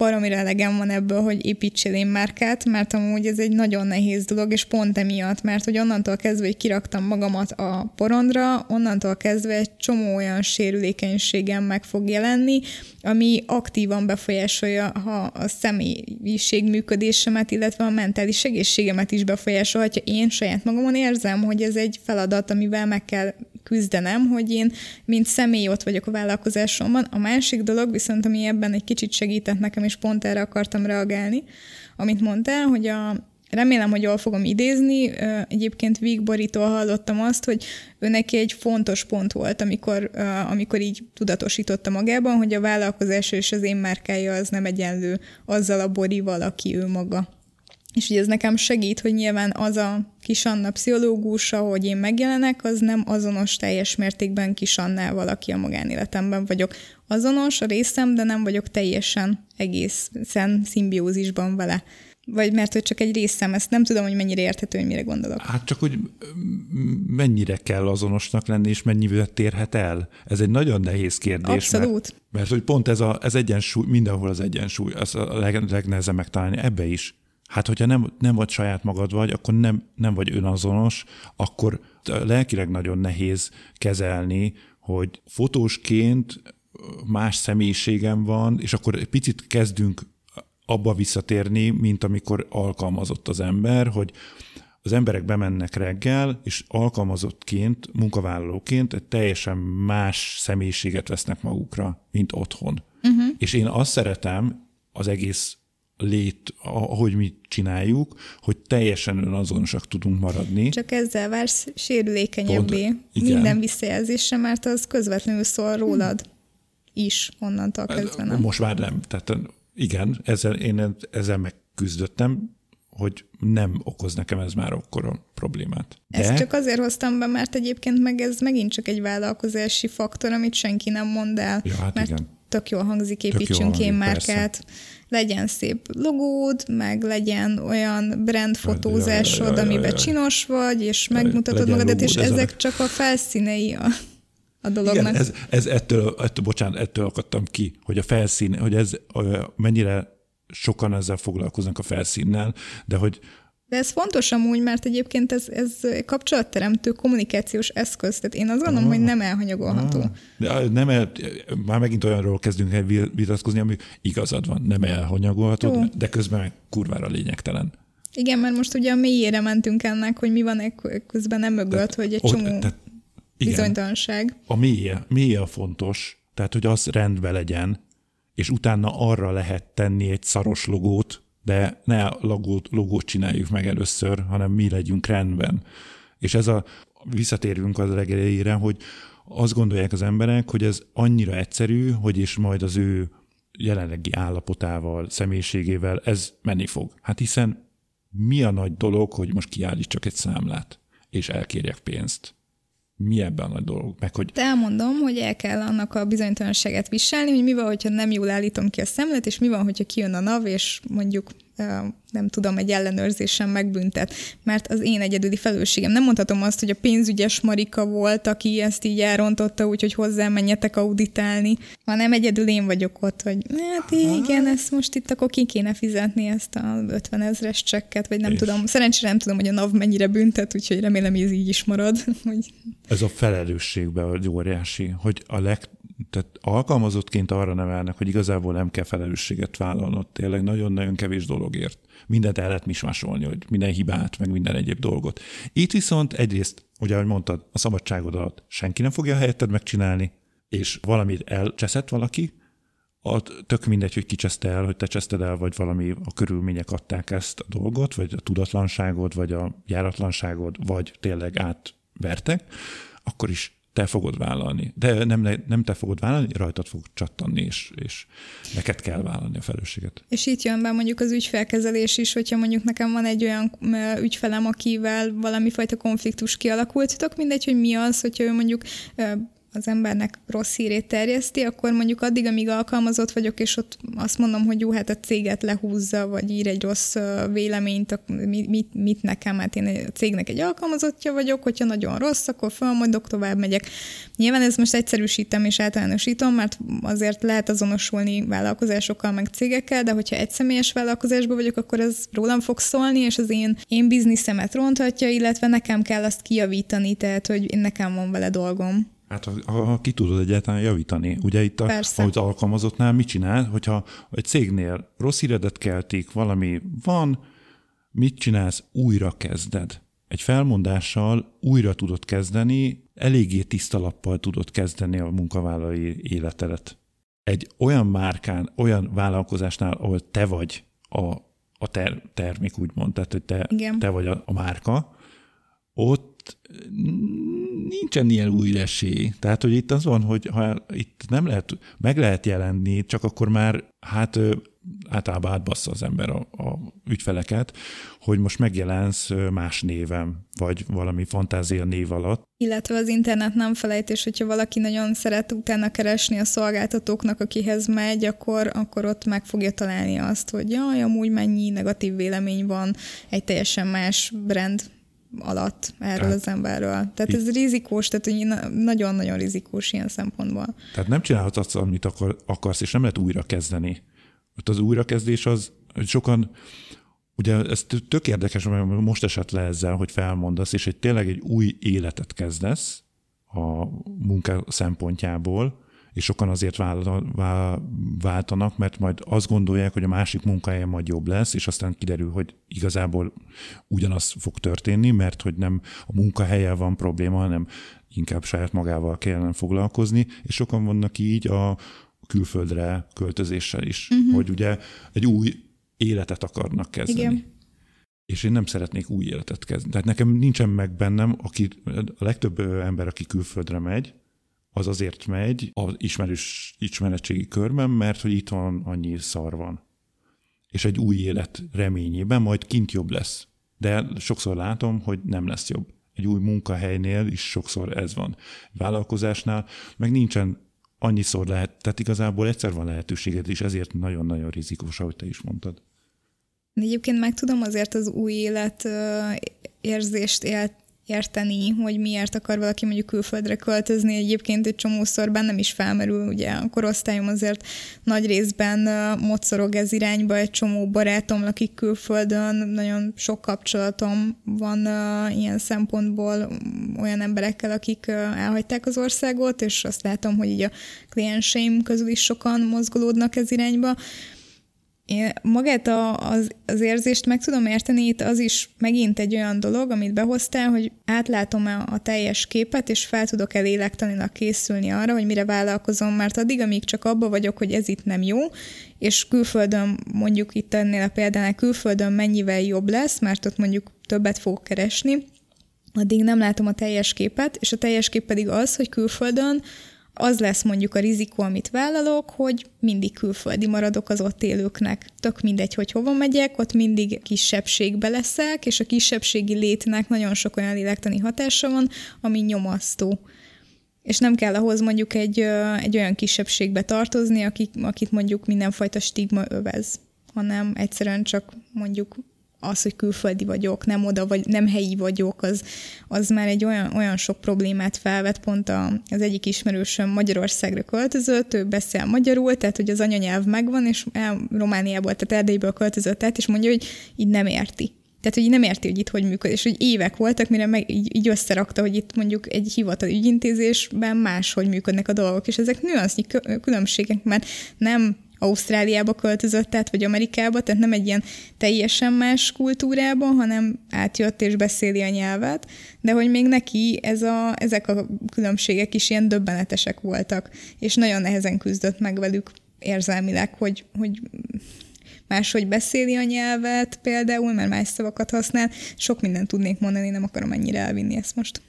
baromira elegem van ebből, hogy építsél én márkát, mert amúgy ez egy nagyon nehéz dolog, és pont emiatt, mert hogy onnantól kezdve, hogy kiraktam magamat a porondra, onnantól kezdve egy csomó olyan sérülékenységem meg fog jelenni, ami aktívan befolyásolja ha a személyiség működésemet, illetve a mentális egészségemet is befolyásolhatja. Én saját magamon érzem, hogy ez egy feladat, amivel meg kell küzdenem, hogy én, mint személy ott vagyok a vállalkozásomban. A másik dolog viszont, ami ebben egy kicsit segített nekem, és pont erre akartam reagálni, amit mondtál, hogy a, Remélem, hogy jól fogom idézni. Egyébként Vígboritól hallottam azt, hogy ő neki egy fontos pont volt, amikor, amikor így tudatosította magában, hogy a vállalkozás és az én márkája az nem egyenlő azzal a Borival, aki ő maga. És ugye ez nekem segít, hogy nyilván az a kis Anna pszichológus, ahogy én megjelenek, az nem azonos teljes mértékben kis Annával, aki a magánéletemben vagyok. Azonos a részem, de nem vagyok teljesen egészen szimbiózisban vele. Vagy mert hogy csak egy részem, ezt nem tudom, hogy mennyire érthető, hogy mire gondolok. Hát csak, hogy mennyire kell azonosnak lenni, és mennyivel térhet el? Ez egy nagyon nehéz kérdés. Abszolút. Mert, mert hogy pont ez, a, ez egyensúly, mindenhol az egyensúly, ez a leg, legnehezebb megtalálni, ebbe is. Hát, hogyha nem, nem vagy saját magad vagy, akkor nem, nem vagy önazonos, akkor lelkileg nagyon nehéz kezelni, hogy fotósként más személyiségem van, és akkor egy picit kezdünk abba visszatérni, mint amikor alkalmazott az ember, hogy az emberek bemennek reggel, és alkalmazottként, munkavállalóként egy teljesen más személyiséget vesznek magukra, mint otthon. Uh-huh. És én azt szeretem az egész lét, ahogy mi csináljuk, hogy teljesen önazonosak tudunk maradni. Csak ezzel vársz sérülékenyebbé Pont, minden visszajelzésre, mert az közvetlenül szól rólad is onnantól kezdve, nem? Most már nem. Tehát igen, ezzel, én ezzel megküzdöttem, hogy nem okoz nekem ez már akkor problémát. De... Ezt csak azért hoztam be, mert egyébként meg ez megint csak egy vállalkozási faktor, amit senki nem mond el. Ja, hát mert igen. tök jól hangzik, építsünk én márkát. Legyen szép logód, meg legyen olyan brand fotózásod, amiben csinos vagy, és megmutatod magadat, és ezek csak a felszínei a a dolognak. Igen, ez, ez ettől, ettől, bocsánat, ettől akadtam ki, hogy a felszín, hogy ez mennyire sokan ezzel foglalkoznak a felszínnel, de hogy de ez fontos amúgy, mert egyébként ez, ez kapcsolatteremtő kommunikációs eszköz, tehát én azt gondolom, ah, hogy nem elhanyagolható. Ah, de nem el, már megint olyanról kezdünk el vitatkozni, ami igazad van, nem elhanyagolható, Jó. de közben meg kurvára lényegtelen. Igen, mert most ugye a mélyére mentünk ennek, hogy mi van közben nem mögött, hogy egy ott, csomó... Tehát igen. Bizonytalanság. A mélye, mélye a fontos, tehát hogy az rendben legyen, és utána arra lehet tenni egy szaros logót, de ne logót, logót csináljuk meg először, hanem mi legyünk rendben. És ez a, visszatérünk az reggelére, hogy azt gondolják az emberek, hogy ez annyira egyszerű, hogy és majd az ő jelenlegi állapotával, személyiségével ez menni fog. Hát hiszen mi a nagy dolog, hogy most kiállítsak egy számlát, és elkérjek pénzt mi ebben a dolog? Meg hogy... De elmondom, hogy el kell annak a bizonytalanságát viselni, hogy mi van, hogyha nem jól állítom ki a szemlet, és mi van, hogyha kijön a NAV, és mondjuk nem tudom, egy ellenőrzésen megbüntet, mert az én egyedüli felelősségem. Nem mondhatom azt, hogy a pénzügyes Marika volt, aki ezt így elrontotta, úgyhogy hozzá menjetek auditálni, hanem egyedül én vagyok ott, hogy hát igen, ezt most itt akkor ki kéne fizetni ezt a 50 ezres csekket, vagy nem és tudom. Szerencsére nem tudom, hogy a NAV mennyire büntet, úgyhogy remélem, hogy ez így is marad. *laughs* Hogy... Ez a felelősségbe a óriási, hogy a leg tehát alkalmazottként arra nevelnek, hogy igazából nem kell felelősséget vállalnod. Tényleg nagyon-nagyon kevés dologért. Mindent el lehet mismásolni, hogy minden hibát, meg minden egyéb dolgot. Itt viszont egyrészt, ugye ahogy mondtad, a szabadságodat senki nem fogja helyetted megcsinálni, és valamit elcseszett valaki, a, tök mindegy, hogy kicseszte el, hogy te cseszted el, vagy valami a körülmények adták ezt a dolgot, vagy a tudatlanságod, vagy a járatlanságod, vagy tényleg átvertek, akkor is te fogod vállalni. De nem, nem te fogod vállalni, rajtad fog csattanni, és, és neked kell vállalni a felelősséget. És itt jön be mondjuk az ügyfelkezelés is, hogyha mondjuk nekem van egy olyan ügyfelem, akivel valami fajta konfliktus kialakult, tök mindegy, hogy mi az, hogyha ő mondjuk az embernek rossz hírét terjeszti, akkor mondjuk addig, amíg alkalmazott vagyok, és ott azt mondom, hogy jó, hát a céget lehúzza, vagy ír egy rossz véleményt, mit, mit, mit nekem, hát én a cégnek egy alkalmazottja vagyok, hogyha nagyon rossz, akkor fölmondok, tovább megyek. Nyilván ez most egyszerűsítem és általánosítom, mert azért lehet azonosulni vállalkozásokkal, meg cégekkel, de hogyha egy személyes vállalkozásban vagyok, akkor ez rólam fog szólni, és az én, én bizniszemet ronthatja, illetve nekem kell azt kijavítani, tehát hogy nekem van vele dolgom. Hát ha, ha ki tudod egyáltalán javítani. Ugye itt, a, Persze. ahogy alkalmazottnál mit csinál, hogyha egy cégnél rossz híredet keltik, valami van, mit csinálsz? Újra kezded. Egy felmondással újra tudod kezdeni, eléggé tiszta lappal tudod kezdeni a munkavállalói életedet. Egy olyan márkán, olyan vállalkozásnál, ahol te vagy a, a ter, termék, úgymond, tehát hogy te, Igen. te vagy a, a márka, ott nincsen ilyen új esély. Tehát, hogy itt az van, hogy ha itt nem lehet, meg lehet jelenni, csak akkor már hát általában átbassza az ember a, a ügyfeleket, hogy most megjelensz más névem, vagy valami fantázia név alatt. Illetve az internet nem felejtés, hogyha valaki nagyon szeret utána keresni a szolgáltatóknak, akihez megy, akkor, akkor ott meg fogja találni azt, hogy jaj, amúgy mennyi negatív vélemény van egy teljesen más brand alatt erről tehát, az emberről. Tehát így. ez rizikós, tehát nagyon-nagyon rizikós ilyen szempontból. Tehát nem csinálhatsz azt, amit akar, akarsz, és nem lehet újra kezdeni. Ott az újrakezdés az, hogy sokan, ugye ez tök érdekes, mert most esett le ezzel, hogy felmondasz, és egy tényleg egy új életet kezdesz a munka szempontjából, és sokan azért váltanak, mert majd azt gondolják, hogy a másik munkahelyen majd jobb lesz, és aztán kiderül, hogy igazából ugyanaz fog történni, mert hogy nem a munkahelyel van probléma, hanem inkább saját magával kellene foglalkozni, és sokan vannak így a külföldre költözéssel is, uh-huh. hogy ugye egy új életet akarnak kezdeni. Igen. És én nem szeretnék új életet kezdeni. Tehát nekem nincsen meg bennem, aki, a legtöbb ember, aki külföldre megy, az azért megy az ismerős ismeretségi körben, mert hogy itt van annyi szar van. És egy új élet reményében majd kint jobb lesz. De sokszor látom, hogy nem lesz jobb. Egy új munkahelynél is sokszor ez van. Vállalkozásnál meg nincsen annyiszor lehet, tehát igazából egyszer van lehetőséged, és ezért nagyon-nagyon rizikós, ahogy te is mondtad. Egyébként meg tudom azért az új élet érzést élt, érteni, hogy miért akar valaki mondjuk külföldre költözni. Egyébként egy csomószor bennem is felmerül, ugye a korosztályom azért nagy részben mocorog ez irányba, egy csomó barátom lakik külföldön, nagyon sok kapcsolatom van ilyen szempontból olyan emberekkel, akik elhagyták az országot, és azt látom, hogy így a klienseim közül is sokan mozgolódnak ez irányba én magát a, az, az érzést meg tudom érteni, itt az is megint egy olyan dolog, amit behoztál, hogy átlátom a, a teljes képet, és fel tudok el lélektanilag készülni arra, hogy mire vállalkozom, mert addig, amíg csak abba vagyok, hogy ez itt nem jó, és külföldön, mondjuk itt ennél a példánál, külföldön mennyivel jobb lesz, mert ott mondjuk többet fogok keresni, addig nem látom a teljes képet, és a teljes kép pedig az, hogy külföldön az lesz mondjuk a rizikó, amit vállalok, hogy mindig külföldi maradok az ott élőknek. Tök mindegy, hogy hova megyek, ott mindig kisebbségbe leszek, és a kisebbségi létnek nagyon sok olyan lélektani hatása van, ami nyomasztó. És nem kell ahhoz mondjuk egy, egy olyan kisebbségbe tartozni, akik, akit mondjuk mindenfajta stigma övez, hanem egyszerűen csak mondjuk az, hogy külföldi vagyok, nem oda vagy, nem helyi vagyok, az, az már egy olyan, olyan sok problémát felvet, pont a, az egyik ismerősöm Magyarországra költözött, ő beszél magyarul, tehát hogy az anyanyelv megvan, és el, Romániából, tehát Erdélyből költözött át, és mondja, hogy így nem érti. Tehát, hogy nem érti, hogy itt hogy működik, és hogy évek voltak, mire meg így, így összerakta, hogy itt mondjuk egy hivatal ügyintézésben máshogy működnek a dolgok, és ezek nüansznyi különbségek, mert nem Ausztráliába költözött át, vagy Amerikába, tehát nem egy ilyen teljesen más kultúrába, hanem átjött és beszéli a nyelvet, de hogy még neki ez a, ezek a különbségek is ilyen döbbenetesek voltak, és nagyon nehezen küzdött meg velük érzelmileg, hogy, hogy máshogy beszéli a nyelvet például, mert más szavakat használ. Sok mindent tudnék mondani, nem akarom ennyire elvinni ezt most.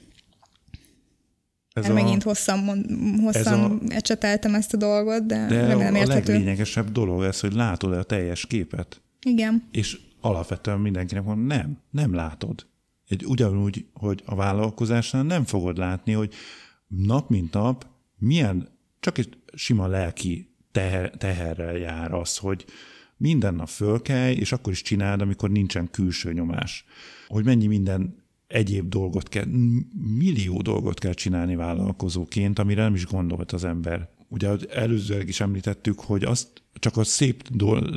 Ez a, megint hosszan, mond, hosszan ez a, ecseteltem ezt a dolgot, de, de remélem érthető. a leglényegesebb dolog ez, hogy látod-e a teljes képet. Igen. És alapvetően mindenkinek van, nem, nem látod. Egy ugyanúgy, hogy a vállalkozásnál nem fogod látni, hogy nap mint nap milyen, csak egy sima lelki teher, teherrel jár az, hogy minden nap fölkelj, és akkor is csináld, amikor nincsen külső nyomás. Hogy mennyi minden egyéb dolgot kell, millió dolgot kell csinálni vállalkozóként, amire nem is gondolt az ember. Ugye előzőleg is említettük, hogy azt csak a szép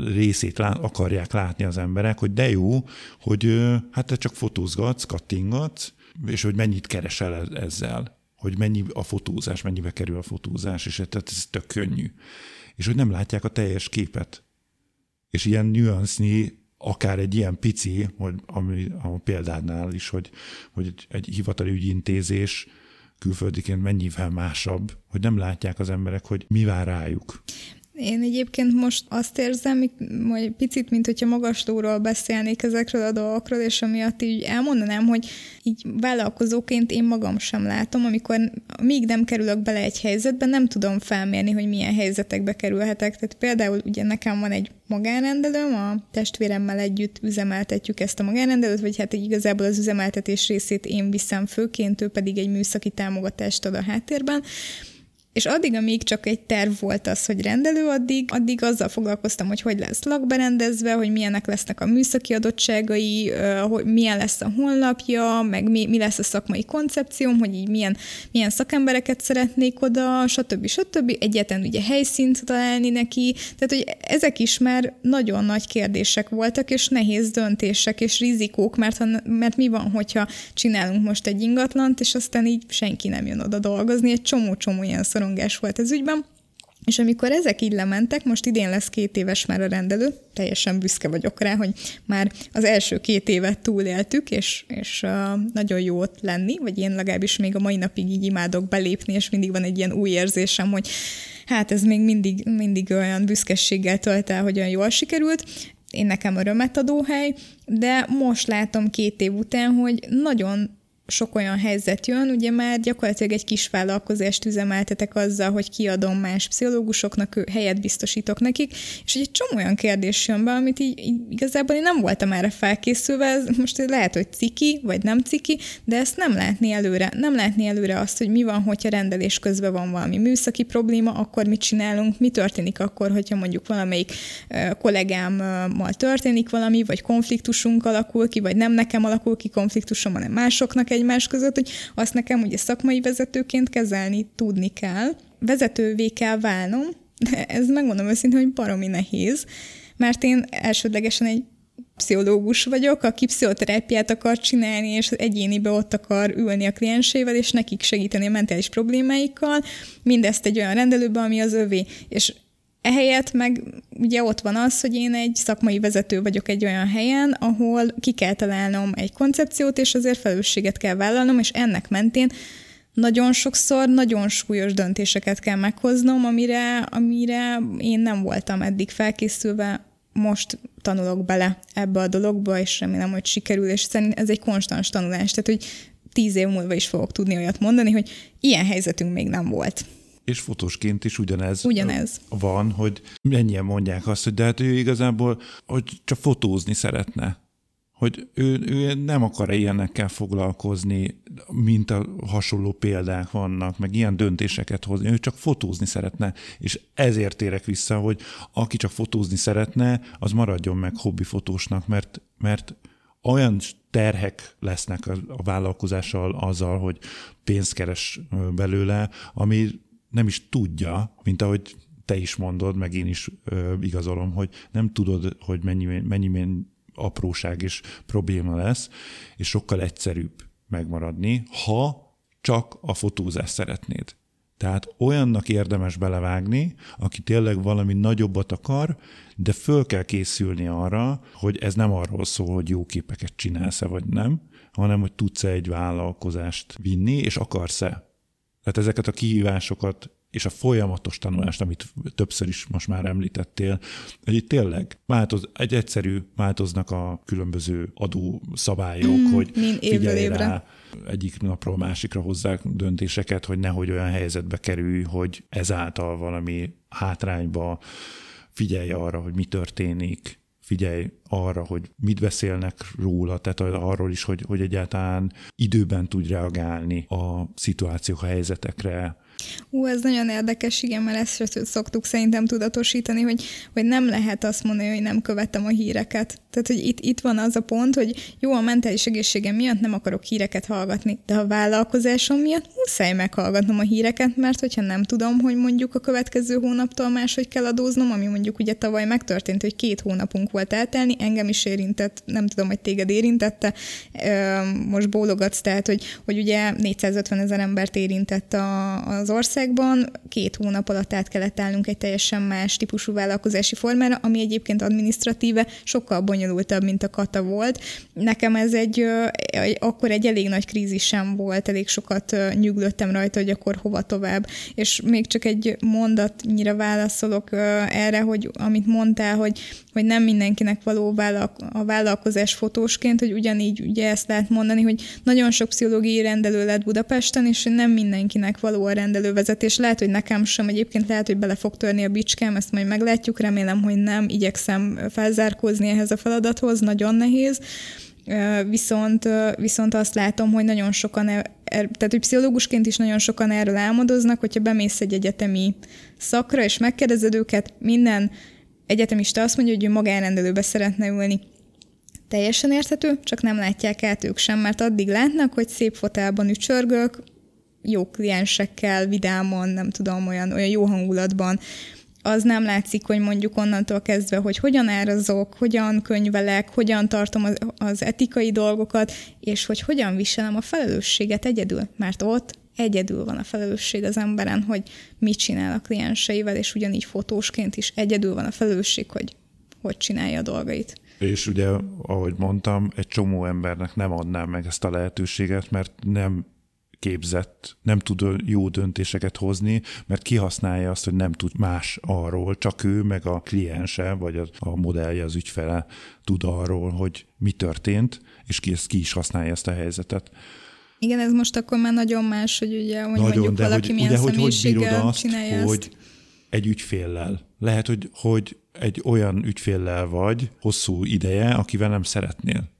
részét lá- akarják látni az emberek, hogy de jó, hogy hát te csak fotózgatsz, kattingatsz, és hogy mennyit keresel ezzel, hogy mennyi a fotózás, mennyibe kerül a fotózás, és tehát ez tök könnyű. És hogy nem látják a teljes képet. És ilyen nüansznyi akár egy ilyen pici, hogy, ami a példánál is, hogy, hogy egy, egy hivatali ügyintézés külföldiként mennyivel másabb, hogy nem látják az emberek, hogy mi vár rájuk. Én egyébként most azt érzem, hogy picit, mint hogyha magaslóról beszélnék ezekről a dolgokról, és amiatt így elmondanám, hogy így vállalkozóként én magam sem látom, amikor még nem kerülök bele egy helyzetbe, nem tudom felmérni, hogy milyen helyzetekbe kerülhetek. Tehát például ugye nekem van egy magánrendelőm, a testvéremmel együtt üzemeltetjük ezt a magánrendelőt, vagy hát igazából az üzemeltetés részét én viszem főként, ő pedig egy műszaki támogatást ad a háttérben, és addig, amíg csak egy terv volt az, hogy rendelő, addig, addig azzal foglalkoztam, hogy hogy lesz lakberendezve, hogy milyenek lesznek a műszaki adottságai, hogy milyen lesz a honlapja, meg mi, mi lesz a szakmai koncepcióm, hogy így milyen, milyen szakembereket szeretnék oda, stb. stb. Egyetlen ugye helyszínt találni neki. Tehát, hogy ezek is már nagyon nagy kérdések voltak, és nehéz döntések, és rizikók, mert, ha, mert mi van, hogyha csinálunk most egy ingatlant, és aztán így senki nem jön oda dolgozni, egy csomó-csomó ilyen szor szorongás volt ez ügyben, és amikor ezek így lementek, most idén lesz két éves már a rendelő, teljesen büszke vagyok rá, hogy már az első két évet túléltük, és, és nagyon jó ott lenni, vagy én legalábbis még a mai napig így imádok belépni, és mindig van egy ilyen új érzésem, hogy hát ez még mindig, mindig olyan büszkeséggel tölt el, hogy olyan jól sikerült. Én nekem örömet adó hely, de most látom két év után, hogy nagyon sok olyan helyzet jön, ugye már gyakorlatilag egy kis vállalkozást üzemeltetek azzal, hogy kiadom más pszichológusoknak, helyet biztosítok nekik, és egy csomó olyan kérdés jön be, amit így, így igazából én nem voltam erre felkészülve, ez most lehet, hogy ciki, vagy nem ciki, de ezt nem látni előre. Nem látni előre azt, hogy mi van, hogyha rendelés közben van valami műszaki probléma, akkor mit csinálunk, mi történik akkor, hogyha mondjuk valamelyik kollégámmal történik valami, vagy konfliktusunk alakul ki, vagy nem nekem alakul ki konfliktusom, hanem másoknak egymás között, hogy azt nekem ugye szakmai vezetőként kezelni tudni kell, vezetővé kell válnom, de ez megmondom őszintén, hogy baromi nehéz, mert én elsődlegesen egy pszichológus vagyok, aki pszichoterápiát akar csinálni, és egyénibe ott akar ülni a kliensével, és nekik segíteni a mentális problémáikkal, mindezt egy olyan rendelőben, ami az övé. És Ehelyett meg ugye ott van az, hogy én egy szakmai vezető vagyok egy olyan helyen, ahol ki kell találnom egy koncepciót, és azért felelősséget kell vállalnom, és ennek mentén nagyon sokszor nagyon súlyos döntéseket kell meghoznom, amire, amire én nem voltam eddig felkészülve, most tanulok bele ebbe a dologba, és remélem, hogy sikerül, és szerintem ez egy konstans tanulás, tehát hogy tíz év múlva is fogok tudni olyat mondani, hogy ilyen helyzetünk még nem volt. És fotósként is ugyanez, ugyanez. van, hogy mennyien mondják azt, hogy de hát ő igazából hogy csak fotózni szeretne. Hogy ő, ő nem akar ilyenekkel foglalkozni, mint a hasonló példák vannak, meg ilyen döntéseket hozni, ő csak fotózni szeretne, és ezért érek vissza, hogy aki csak fotózni szeretne, az maradjon meg hobbifotósnak, mert, mert olyan terhek lesznek a vállalkozással azzal, hogy pénzt keres belőle, ami nem is tudja, mint ahogy te is mondod, meg én is ö, igazolom, hogy nem tudod, hogy mennyi, mennyi, apróság és probléma lesz, és sokkal egyszerűbb megmaradni, ha csak a fotózást szeretnéd. Tehát olyannak érdemes belevágni, aki tényleg valami nagyobbat akar, de föl kell készülni arra, hogy ez nem arról szól, hogy jó képeket csinálsz-e vagy nem, hanem hogy tudsz-e egy vállalkozást vinni, és akarsz-e. Tehát ezeket a kihívásokat és a folyamatos tanulást, amit többször is most már említettél, hogy itt tényleg változ, egy egyszerű változnak a különböző adó szabályok, mm, hogy figyelj évre. rá, egyik napról másikra hozzák döntéseket, hogy nehogy olyan helyzetbe kerülj, hogy ezáltal valami hátrányba figyelj arra, hogy mi történik, figyelj arra, hogy mit beszélnek róla, tehát arról is, hogy, hogy egyáltalán időben tud reagálni a szituációk, a helyzetekre, Ú, ez nagyon érdekes, igen, mert ezt szoktuk szerintem tudatosítani, hogy, hogy nem lehet azt mondani, hogy nem követem a híreket. Tehát, hogy itt, itt van az a pont, hogy jó, a mentális egészségem miatt nem akarok híreket hallgatni, de a vállalkozásom miatt muszáj meghallgatnom a híreket, mert hogyha nem tudom, hogy mondjuk a következő hónaptól máshogy kell adóznom, ami mondjuk ugye tavaly megtörtént, hogy két hónapunk volt eltelni, engem is érintett, nem tudom, hogy téged érintette, most bólogatsz, tehát, hogy, hogy ugye 450 ezer embert érintett a, az országban, két hónap alatt át kellett állnunk egy teljesen más típusú vállalkozási formára, ami egyébként administratíve sokkal bonyolultabb, mint a kata volt. Nekem ez egy, akkor egy elég nagy krízis sem volt, elég sokat nyuglöttem rajta, hogy akkor hova tovább. És még csak egy mondatnyira válaszolok erre, hogy amit mondtál, hogy, hogy nem mindenkinek való a vállalkozás fotósként, hogy ugyanígy ugye ezt lehet mondani, hogy nagyon sok pszichológiai rendelő lett Budapesten, és nem mindenkinek való a rendelővezetés. Lehet, hogy nekem sem, egyébként lehet, hogy bele fog törni a bicskám, ezt majd meglátjuk, remélem, hogy nem, igyekszem felzárkózni ehhez a feladathoz, nagyon nehéz. Viszont, viszont azt látom, hogy nagyon sokan, er, tehát hogy pszichológusként is nagyon sokan erről álmodoznak, hogyha bemész egy egyetemi szakra, és megkérdezed őket, minden egyetemista azt mondja, hogy ő magánrendelőbe szeretne ülni. Teljesen érthető, csak nem látják át ők sem, mert addig látnak, hogy szép fotelban ücsörgök, jó kliensekkel, vidámon, nem tudom, olyan, olyan jó hangulatban, az nem látszik, hogy mondjuk onnantól kezdve, hogy hogyan árazok, hogyan könyvelek, hogyan tartom az, az etikai dolgokat, és hogy hogyan viselem a felelősséget egyedül, mert ott egyedül van a felelősség az emberen, hogy mit csinál a klienseivel, és ugyanígy fotósként is egyedül van a felelősség, hogy hogy csinálja a dolgait. És ugye, ahogy mondtam, egy csomó embernek nem adnám meg ezt a lehetőséget, mert nem képzett, nem tud jó döntéseket hozni, mert kihasználja azt, hogy nem tud más arról, csak ő, meg a kliense, vagy a, a modellje, az ügyfele tud arról, hogy mi történt, és ki, ki is használja ezt a helyzetet. Igen, ez most akkor már nagyon más, hogy ugye, hogy nagyon, mondjuk de valaki hogy, milyen ugye, hogy, hogy bírod azt, csinálja hogy ezt. egy ügyféllel. Lehet, hogy, hogy egy olyan ügyféllel vagy hosszú ideje, akivel nem szeretnél.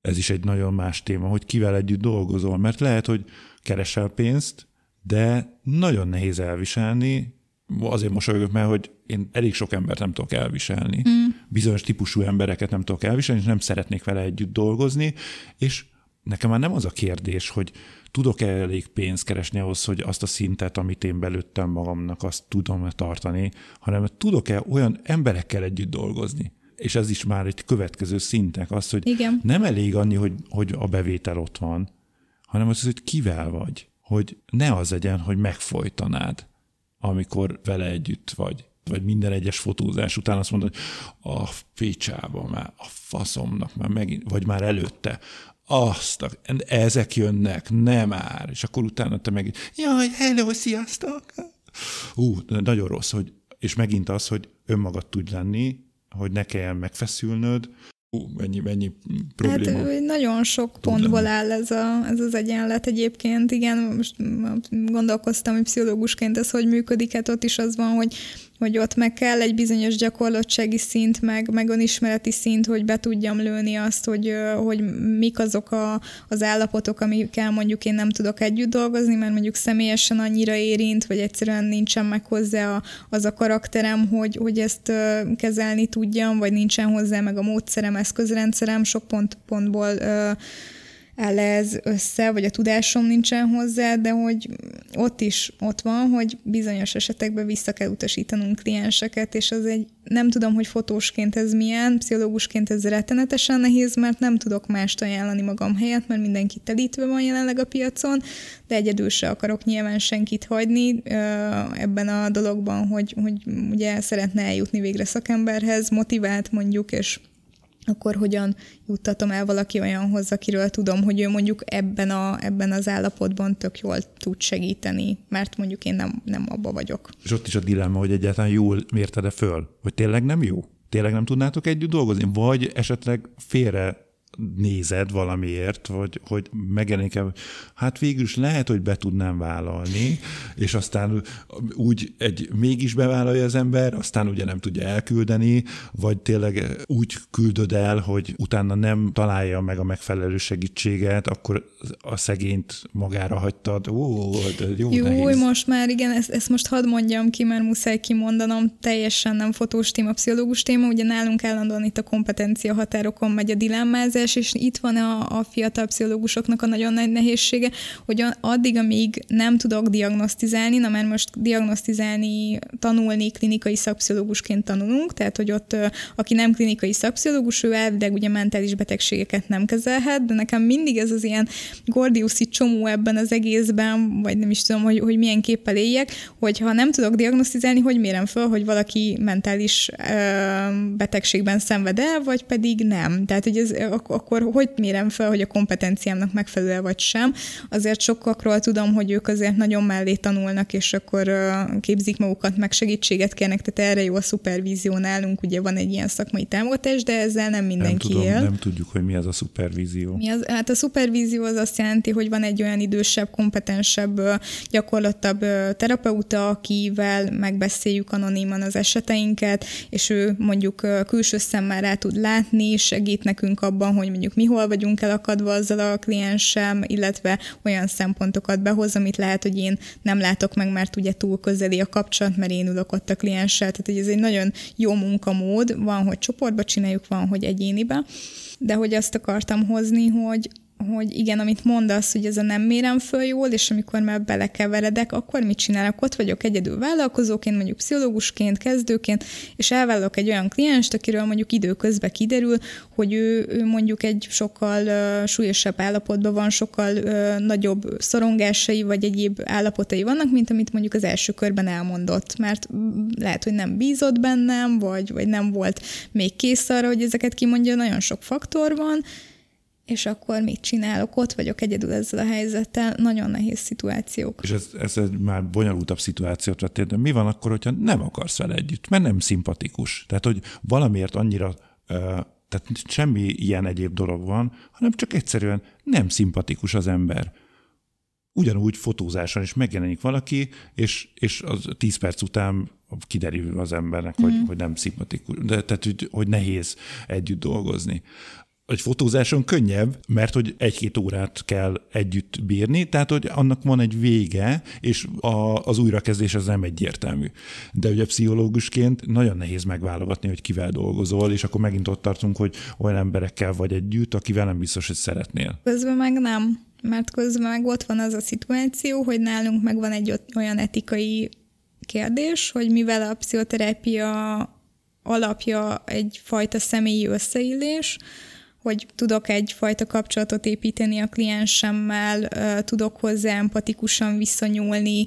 Ez is egy nagyon más téma, hogy kivel együtt dolgozol, mert lehet, hogy keresel pénzt, de nagyon nehéz elviselni, azért mosolygok, mert hogy én elég sok embert nem tudok elviselni. Mm. Bizonyos típusú embereket nem tudok elviselni, és nem szeretnék vele együtt dolgozni, és nekem már nem az a kérdés, hogy tudok-e elég pénzt keresni ahhoz, hogy azt a szintet, amit én belőttem magamnak, azt tudom-e tartani, hanem tudok-e olyan emberekkel együtt dolgozni. És ez is már egy következő szintek, az, hogy Igen. nem elég annyi, hogy, hogy a bevétel ott van, hanem az, hogy kivel vagy. Hogy ne az legyen, hogy megfojtanád, amikor vele együtt vagy vagy minden egyes fotózás után azt mondod, hogy a pécsába már, a faszomnak már megint, vagy már előtte, azt, a, ezek jönnek, nem már, és akkor utána te meg, jaj, hello, sziasztok! Ú, nagyon rossz, hogy, és megint az, hogy önmagad tudj lenni, hogy ne kelljen megfeszülnöd, Ú, mennyi, mennyi probléma. Hát nagyon sok pontból áll ez, a, ez az egyenlet egyébként. Igen, most gondolkoztam, hogy pszichológusként ez hogy működik, hát ott is az van, hogy hogy ott meg kell egy bizonyos gyakorlatsági szint, meg, meg önismereti szint, hogy be tudjam lőni azt, hogy, hogy mik azok a, az állapotok, amikkel mondjuk én nem tudok együtt dolgozni, mert mondjuk személyesen annyira érint, vagy egyszerűen nincsen meg hozzá a, az a karakterem, hogy, hogy ezt kezelni tudjam, vagy nincsen hozzá meg a módszerem, eszközrendszerem, sok pont, pontból áll ez össze, vagy a tudásom nincsen hozzá, de hogy ott is ott van, hogy bizonyos esetekben vissza kell utasítanunk klienseket, és az egy nem tudom, hogy fotósként ez milyen, pszichológusként ez rettenetesen nehéz, mert nem tudok mást ajánlani magam helyett, mert mindenki telítve van jelenleg a piacon, de egyedül se akarok nyilván senkit hagyni ebben a dologban, hogy, hogy ugye szeretne eljutni végre szakemberhez, motivált mondjuk, és akkor hogyan juttatom el valaki olyanhoz, akiről tudom, hogy ő mondjuk ebben, a, ebben az állapotban tök jól tud segíteni, mert mondjuk én nem, nem abba vagyok. És ott is a dilemma, hogy egyáltalán jól mérted-e föl, hogy tényleg nem jó? Tényleg nem tudnátok együtt dolgozni? Vagy esetleg félre nézed valamiért, vagy hogy megjelenik -e, hát végül is lehet, hogy be tudnám vállalni, és aztán úgy egy mégis bevállalja az ember, aztán ugye nem tudja elküldeni, vagy tényleg úgy küldöd el, hogy utána nem találja meg a megfelelő segítséget, akkor a szegényt magára hagytad. Ó, jó, jó nehéz. most már igen, ezt, ezt most hadd mondjam ki, mert muszáj kimondanom, teljesen nem fotós téma, pszichológus téma, ugye nálunk állandóan itt a kompetencia határokon megy a dilemmázás, megoldás, és itt van a, a fiatal pszichológusoknak a nagyon nagy nehézsége, hogy addig, amíg nem tudok diagnosztizálni, na mert most diagnosztizálni, tanulni klinikai szakpszichológusként tanulunk, tehát hogy ott aki nem klinikai szakpszichológus, ő elvileg ugye mentális betegségeket nem kezelhet, de nekem mindig ez az ilyen gordiuszi csomó ebben az egészben, vagy nem is tudom, hogy, hogy milyen képpel éljek, hogyha nem tudok diagnosztizálni, hogy mérem föl, hogy valaki mentális ö, betegségben szenved el, vagy pedig nem. Tehát, hogy ez, akkor hogy mérem fel, hogy a kompetenciámnak megfelelő vagy sem. Azért sokakról tudom, hogy ők azért nagyon mellé tanulnak, és akkor képzik magukat, meg segítséget kérnek, tehát erre jó a szupervízió nálunk, ugye van egy ilyen szakmai támogatás, de ezzel nem mindenki nem tudom, él. Nem tudjuk, hogy mi az a szupervízió. Mi az, hát a szupervízió az azt jelenti, hogy van egy olyan idősebb, kompetensebb, gyakorlatabb terapeuta, akivel megbeszéljük anoniman az eseteinket, és ő mondjuk külső szemmel rá tud látni, segít nekünk abban, hogy mondjuk mi hol vagyunk elakadva azzal a kliensem, illetve olyan szempontokat behoz, amit lehet, hogy én nem látok meg, mert ugye túl közeli a kapcsolat, mert én ülök ott a klienssel. Tehát hogy ez egy nagyon jó munkamód, van, hogy csoportba csináljuk, van, hogy egyénibe, de hogy azt akartam hozni, hogy hogy igen, amit mondasz, hogy ez a nem mérem föl jól, és amikor már belekeveredek, akkor mit csinálok? Ott vagyok egyedül vállalkozóként, mondjuk pszichológusként, kezdőként, és elvállalok egy olyan klienst, akiről mondjuk időközben kiderül, hogy ő, ő mondjuk egy sokkal uh, súlyosabb állapotban van, sokkal uh, nagyobb szorongásai, vagy egyéb állapotai vannak, mint amit mondjuk az első körben elmondott, mert lehet, hogy nem bízott bennem, vagy, vagy nem volt még kész arra, hogy ezeket kimondja, nagyon sok faktor van, és akkor mit csinálok? Ott vagyok egyedül ezzel a helyzettel, nagyon nehéz szituációk. És ez, ez egy már bonyolultabb szituáció történt, mi van akkor, hogyha nem akarsz vele együtt, mert nem szimpatikus? Tehát, hogy valamiért annyira, tehát semmi ilyen egyéb dolog van, hanem csak egyszerűen nem szimpatikus az ember. Ugyanúgy fotózáson is megjelenik valaki, és, és az tíz perc után kiderül az embernek, mm. hogy, hogy nem szimpatikus, de tehát, hogy, hogy nehéz együtt dolgozni egy fotózáson könnyebb, mert hogy egy-két órát kell együtt bírni, tehát hogy annak van egy vége, és a, az újrakezdés az nem egyértelmű. De ugye pszichológusként nagyon nehéz megválogatni, hogy kivel dolgozol, és akkor megint ott tartunk, hogy olyan emberekkel vagy együtt, akivel nem biztos, hogy szeretnél. Közben meg nem, mert közben meg ott van az a szituáció, hogy nálunk meg van egy olyan etikai kérdés, hogy mivel a pszichoterápia alapja egyfajta személyi összeillés, hogy tudok egyfajta kapcsolatot építeni a kliensemmel, tudok hozzá empatikusan viszonyulni,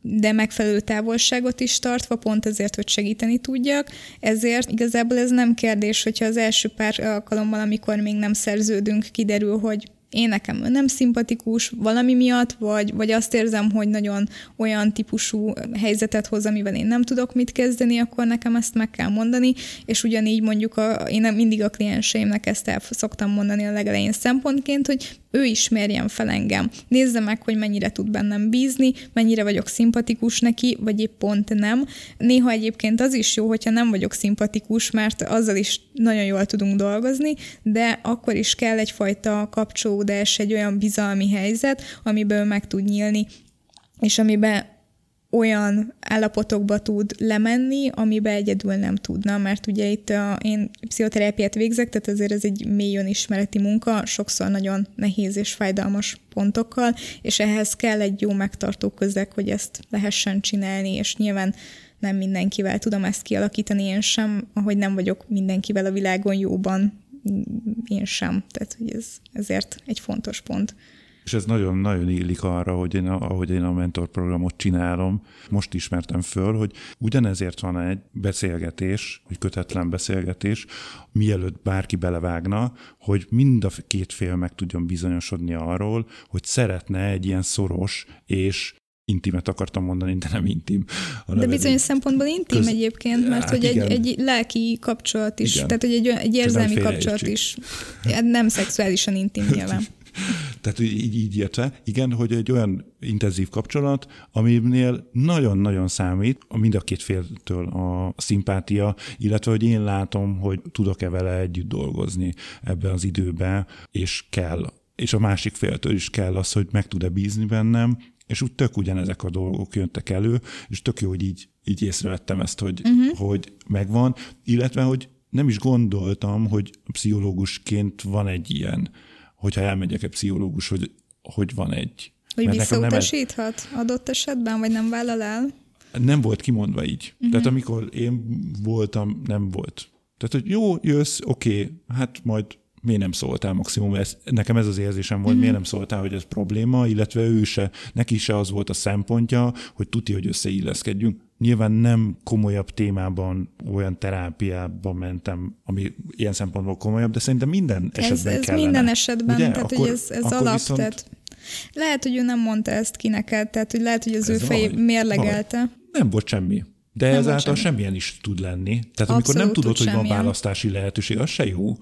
de megfelelő távolságot is tartva, pont azért, hogy segíteni tudjak. Ezért igazából ez nem kérdés, hogyha az első pár alkalommal, amikor még nem szerződünk, kiderül, hogy én nekem nem szimpatikus valami miatt, vagy, vagy azt érzem, hogy nagyon olyan típusú helyzetet hoz, amivel én nem tudok mit kezdeni, akkor nekem ezt meg kell mondani, és ugyanígy mondjuk a, én mindig a klienseimnek ezt el szoktam mondani a legelején szempontként, hogy ő ismerjen fel engem. Nézze meg, hogy mennyire tud bennem bízni, mennyire vagyok szimpatikus neki, vagy épp pont nem. Néha egyébként az is jó, hogyha nem vagyok szimpatikus, mert azzal is nagyon jól tudunk dolgozni, de akkor is kell egyfajta kapcsolódás, egy olyan bizalmi helyzet, amiből meg tud nyílni, és amiben olyan állapotokba tud lemenni, amiben egyedül nem tudna, mert ugye itt a, én pszichoterápiát végzek, tehát azért ez egy mély önismereti munka, sokszor nagyon nehéz és fájdalmas pontokkal, és ehhez kell egy jó megtartó közeg, hogy ezt lehessen csinálni, és nyilván nem mindenkivel tudom ezt kialakítani, én sem, ahogy nem vagyok mindenkivel a világon jóban, én sem. Tehát, hogy ez ezért egy fontos pont. És ez nagyon-nagyon illik arra, hogy én, ahogy én a mentorprogramot csinálom. Most ismertem föl, hogy ugyanezért van egy beszélgetés, egy kötetlen beszélgetés, mielőtt bárki belevágna, hogy mind a két fél meg tudjon bizonyosodni arról, hogy szeretne egy ilyen szoros és intimet akartam mondani, de nem intim. De bizonyos szempontból intim köz... egyébként, mert hát hogy egy, egy lelki kapcsolat is, igen. tehát hogy egy, egy érzelmi kapcsolat is. Nem szexuálisan intim nyilván. *laughs* Tehát így, így értve, igen, hogy egy olyan intenzív kapcsolat, aminél nagyon-nagyon számít mind a két féltől a szimpátia, illetve hogy én látom, hogy tudok-e vele együtt dolgozni ebben az időben, és kell és a másik féltől is kell az, hogy meg tud-e bízni bennem, és úgy tök ugyanezek a dolgok jöttek elő, és tök jó, hogy így, így észrevettem ezt, hogy, uh-huh. hogy megvan, illetve, hogy nem is gondoltam, hogy pszichológusként van egy ilyen, hogyha elmegyek egy pszichológus, hogy, hogy van egy. Hogy visszautasíthat nem adott esetben, vagy nem vállal el? Nem volt kimondva így. Uh-huh. Tehát amikor én voltam, nem volt. Tehát, hogy jó, jössz, oké, okay, hát majd miért nem szóltál maximum, ez, nekem ez az érzésem volt, mm-hmm. miért nem szóltál, hogy ez probléma, illetve ő se, neki se az volt a szempontja, hogy tuti, hogy összeilleszkedjünk. Nyilván nem komolyabb témában, olyan terápiában mentem, ami ilyen szempontból komolyabb, de szerintem minden esetben ez, ez kellene. minden esetben, Ugye? tehát akkor, hogy ez, ez alap, viszont... tehát lehet, hogy ő nem mondta ezt ki neked, tehát hogy lehet, hogy az ez ő fej mérlegelte. Vaj. Nem volt semmi. De nem ezáltal semmi. semmilyen is tud lenni. Tehát Abszolút amikor nem tudod, hogy van választási lehetőség, az se jó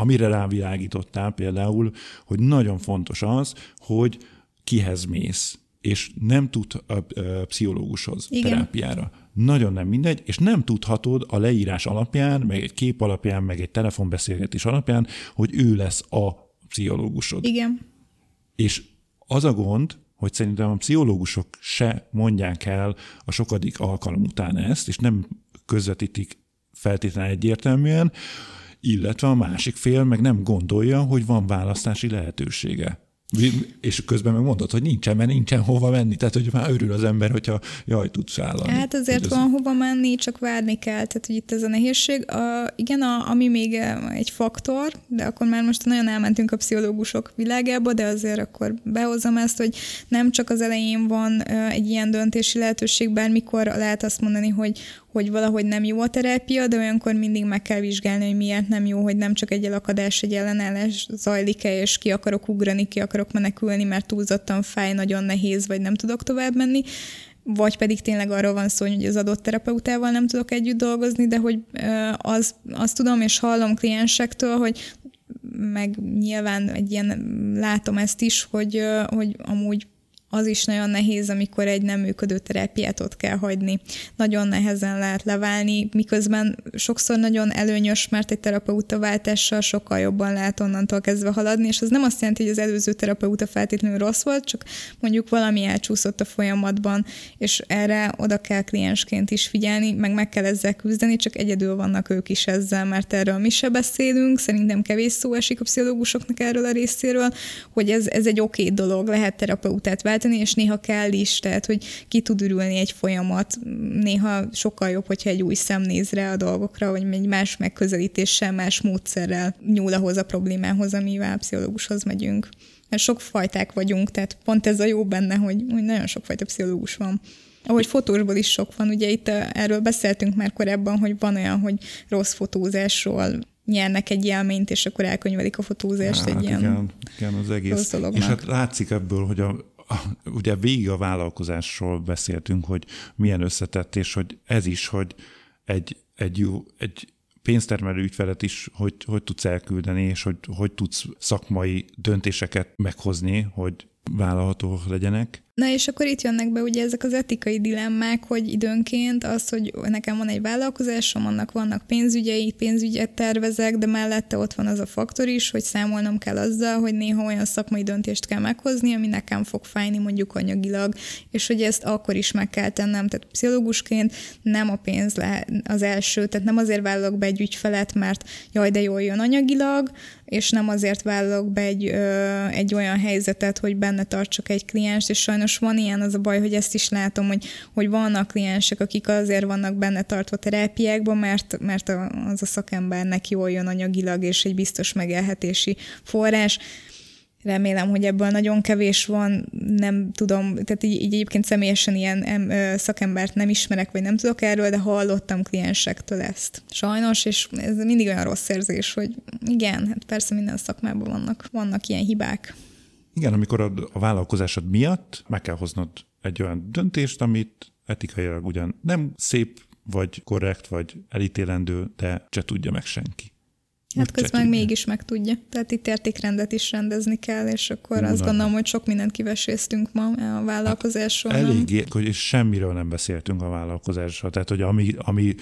amire rávilágítottál például, hogy nagyon fontos az, hogy kihez mész, és nem tud a, a pszichológushoz, Igen. terápiára. Nagyon nem mindegy, és nem tudhatod a leírás alapján, meg egy kép alapján, meg egy telefonbeszélgetés alapján, hogy ő lesz a pszichológusod. Igen. És az a gond, hogy szerintem a pszichológusok se mondják el a sokadik alkalom után ezt, és nem közvetítik feltétlenül egyértelműen, illetve a másik fél meg nem gondolja, hogy van választási lehetősége. És közben meg mondod, hogy nincsen, mert nincsen hova menni. Tehát, hogy már örül az ember, hogyha jaj, tudsz állani. Hát azért van az... hova menni, csak várni kell. Tehát, hogy itt ez a nehézség. A, igen, a, ami még egy faktor, de akkor már most nagyon elmentünk a pszichológusok világába, de azért akkor behozom ezt, hogy nem csak az elején van egy ilyen döntési lehetőség, bármikor lehet azt mondani, hogy hogy valahogy nem jó a terápia, de olyankor mindig meg kell vizsgálni, hogy miért nem jó, hogy nem csak egy elakadás, egy ellenállás zajlik-e, és ki akarok ugrani, ki akarok menekülni, mert túlzottan fáj, nagyon nehéz, vagy nem tudok tovább menni, vagy pedig tényleg arról van szó, hogy az adott terapeutával nem tudok együtt dolgozni, de hogy az, azt tudom, és hallom kliensektől, hogy meg nyilván egy ilyen, látom ezt is, hogy, hogy amúgy az is nagyon nehéz, amikor egy nem működő terápiát ott kell hagyni. Nagyon nehezen lehet leválni, miközben sokszor nagyon előnyös, mert egy terapeuta váltással sokkal jobban lehet onnantól kezdve haladni, és az nem azt jelenti, hogy az előző terapeuta feltétlenül rossz volt, csak mondjuk valami elcsúszott a folyamatban, és erre oda kell kliensként is figyelni, meg meg kell ezzel küzdeni, csak egyedül vannak ők is ezzel, mert erről mi se beszélünk, szerintem kevés szó esik a pszichológusoknak erről a részéről, hogy ez, ez egy oké okay dolog, lehet terapeutát váltani, váltani, és néha kell is, tehát hogy ki tud ürülni egy folyamat. Néha sokkal jobb, hogyha egy új szem néz rá a dolgokra, vagy egy más megközelítéssel, más módszerrel nyúl ahhoz a problémához, amivel a pszichológushoz megyünk. Mert sok fajták vagyunk, tehát pont ez a jó benne, hogy, hogy nagyon sokfajta pszichológus van. Ahogy fotósból is sok van, ugye itt erről beszéltünk már korábban, hogy van olyan, hogy rossz fotózásról nyernek egy élményt, és akkor elkönyvelik a fotózást hát, egy ilyen igen, igen, az egész. És hát látszik ebből, hogy a, ugye végig a vállalkozásról beszéltünk, hogy milyen összetett, és hogy ez is, hogy egy, egy, jó, egy pénztermelő ügyfelet is hogy, hogy tudsz elküldeni, és hogy, hogy tudsz szakmai döntéseket meghozni, hogy vállalhatók legyenek. Na és akkor itt jönnek be ugye ezek az etikai dilemmák, hogy időnként az, hogy nekem van egy vállalkozásom, annak vannak pénzügyei, pénzügyet tervezek, de mellette ott van az a faktor is, hogy számolnom kell azzal, hogy néha olyan szakmai döntést kell meghozni, ami nekem fog fájni mondjuk anyagilag, és hogy ezt akkor is meg kell tennem. Tehát pszichológusként nem a pénz le az első, tehát nem azért vállalok be egy ügyfelet, mert jaj, de jól jön anyagilag, és nem azért vállalok be egy, ö, egy olyan helyzetet, hogy benne tartsak egy kliens, és sajnos van ilyen az a baj, hogy ezt is látom, hogy, hogy vannak kliensek, akik azért vannak benne tartva terápiákban, mert, mert az a szakembernek jól jön anyagilag, és egy biztos megélhetési forrás, Remélem, hogy ebből nagyon kevés van, nem tudom, tehát így, így egyébként személyesen ilyen em, szakembert nem ismerek, vagy nem tudok erről, de hallottam kliensektől ezt. Sajnos, és ez mindig olyan rossz érzés, hogy igen, hát persze minden szakmában vannak, vannak ilyen hibák. Igen, amikor a, a vállalkozásod miatt meg kell hoznod egy olyan döntést, amit etikailag ugyan nem szép, vagy korrekt, vagy elítélendő, de se tudja meg senki. Hát közben meg mégis meg tudja. Tehát itt értékrendet is rendezni kell, és akkor Hú, azt gondolom, hogy sok mindent kiveséztünk ma a vállalkozásról. Hát eléggé, hogy semmiről nem beszéltünk a vállalkozásról. Tehát, hogy ami, ami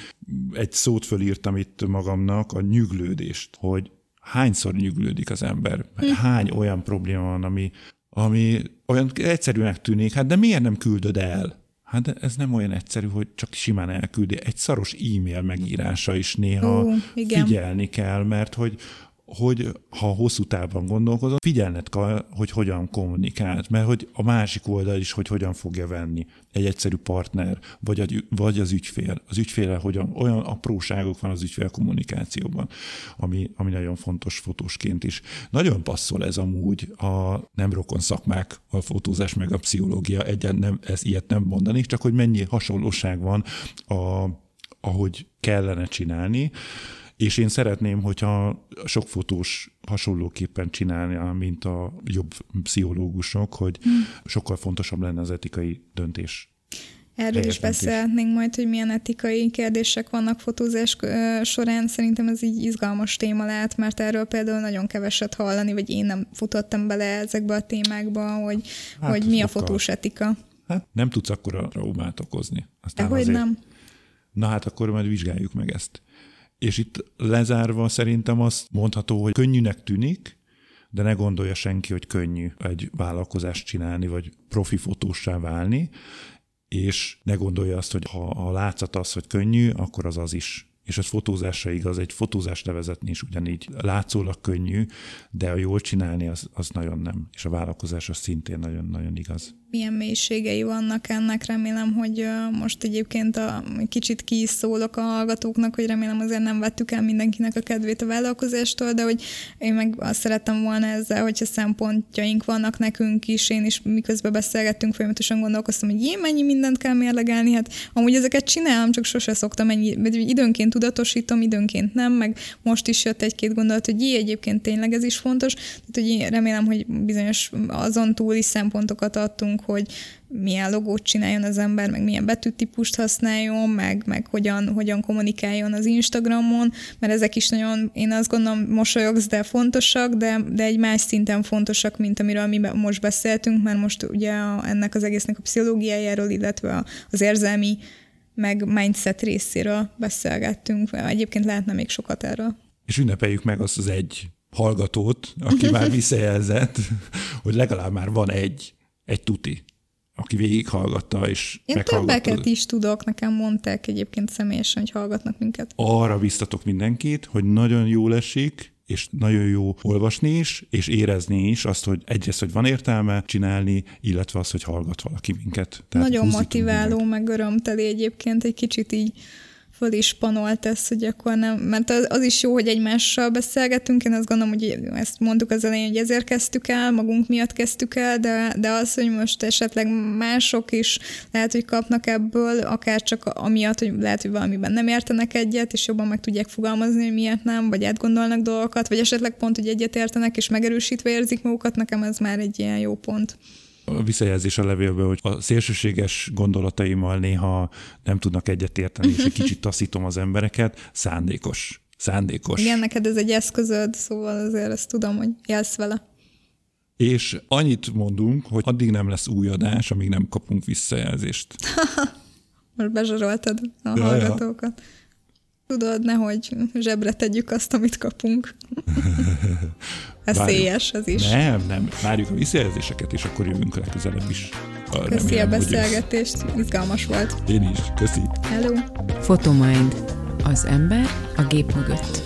egy szót fölírtam itt magamnak, a nyüglődést, hogy hányszor nyüglődik az ember, hm. hány olyan probléma van, ami, ami olyan egyszerűnek tűnik, hát de miért nem küldöd el? Hát ez nem olyan egyszerű, hogy csak simán elküldi. Egy szaros e-mail megírása is néha uh, figyelni kell, mert hogy hogy ha hosszú távon gondolkozol, figyelned kell, hogy hogyan kommunikált, mert hogy a másik oldal is, hogy hogyan fogja venni egy egyszerű partner, vagy, egy, vagy az ügyfél. Az ügyféle hogyan, olyan apróságok van az ügyfél kommunikációban, ami, ami nagyon fontos fotósként is. Nagyon passzol ez amúgy a nem rokon szakmák, a fotózás meg a pszichológia, egyen nem, ez ilyet nem mondanék, csak hogy mennyi hasonlóság van a, ahogy kellene csinálni és én szeretném, hogyha sok fotós hasonlóképpen csinálni, mint a jobb pszichológusok, hogy hmm. sokkal fontosabb lenne az etikai döntés. Erről is beszélhetnénk majd, hogy milyen etikai kérdések vannak fotózás során. Szerintem ez így izgalmas téma lehet, mert erről például nagyon keveset hallani, vagy én nem futottam bele ezekbe a témákba, hogy, hát, hogy mi a fotós etika. Hát nem tudsz akkor a traumát okozni. Aztán hogy nem. Na hát akkor majd vizsgáljuk meg ezt. És itt lezárva szerintem azt mondható, hogy könnyűnek tűnik, de ne gondolja senki, hogy könnyű egy vállalkozást csinálni, vagy profi fotósá válni, és ne gondolja azt, hogy ha a látszat az, hogy könnyű, akkor az az is. És ez fotózásra igaz, egy fotózást levezetni is ugyanígy látszólag könnyű, de a jól csinálni az, az nagyon nem. És a vállalkozás az szintén nagyon-nagyon igaz milyen mélységei vannak ennek. Remélem, hogy most egyébként a, kicsit ki a hallgatóknak, hogy remélem azért nem vettük el mindenkinek a kedvét a vállalkozástól, de hogy én meg azt szerettem volna ezzel, hogyha szempontjaink vannak nekünk is, én is miközben beszélgettünk, folyamatosan gondolkoztam, hogy én mennyi mindent kell mérlegelni, hát amúgy ezeket csinálom, csak sose szoktam ennyi, időnként tudatosítom, időnként nem, meg most is jött egy-két gondolat, hogy jé, egyébként tényleg ez is fontos, tehát hogy én remélem, hogy bizonyos azon túli szempontokat adtunk beszéltünk, hogy milyen logót csináljon az ember, meg milyen betűtípust használjon, meg, meg hogyan, hogyan kommunikáljon az Instagramon, mert ezek is nagyon, én azt gondolom, mosolyogsz, de fontosak, de, de egy más szinten fontosak, mint amiről mi most beszéltünk, mert most ugye a, ennek az egésznek a pszichológiájáról, illetve az érzelmi meg mindset részéről beszélgettünk. Egyébként lehetne még sokat erről. És ünnepeljük meg azt az egy hallgatót, aki már *laughs* visszajelzett, hogy legalább már van egy egy tuti, aki végighallgatta és Én többeket is tudok, nekem mondták egyébként személyesen, hogy hallgatnak minket. Arra biztatok mindenkit, hogy nagyon jól esik, és nagyon jó olvasni is, és érezni is azt, hogy egyrészt, hogy van értelme csinálni, illetve az, hogy hallgat valaki minket. Tehát nagyon motiváló, meg örömteli egyébként, egy kicsit így föl is panolt ez, hogy akkor nem, mert az, az is jó, hogy egymással beszélgetünk, én azt gondolom, hogy ezt mondtuk az elején, hogy ezért kezdtük el, magunk miatt kezdtük el, de, de az, hogy most esetleg mások is lehet, hogy kapnak ebből, akár csak amiatt, hogy lehet, hogy valamiben nem értenek egyet, és jobban meg tudják fogalmazni, hogy miért nem, vagy átgondolnak dolgokat, vagy esetleg pont, hogy egyet értenek, és megerősítve érzik magukat, nekem ez már egy ilyen jó pont a visszajelzés a levélből, hogy a szélsőséges gondolataimmal néha nem tudnak egyetérteni, és egy *laughs* kicsit taszítom az embereket, szándékos. Szándékos. Igen, neked ez egy eszközöd, szóval azért ezt tudom, hogy jelsz vele. És annyit mondunk, hogy addig nem lesz új adás, amíg nem kapunk visszajelzést. *laughs* Most bezsaroltad a ja, hallgatókat. Ja. Tudod, nehogy zsebre tegyük azt, amit kapunk. *laughs* Eszélyes ez is. Nem, nem. Várjuk a visszajelzéseket, és akkor jövünk legközelebb is. Köszi Remélem, a beszélgetést, izgalmas volt. Én is. Köszi. Hello. Photomind. Az ember a gép mögött.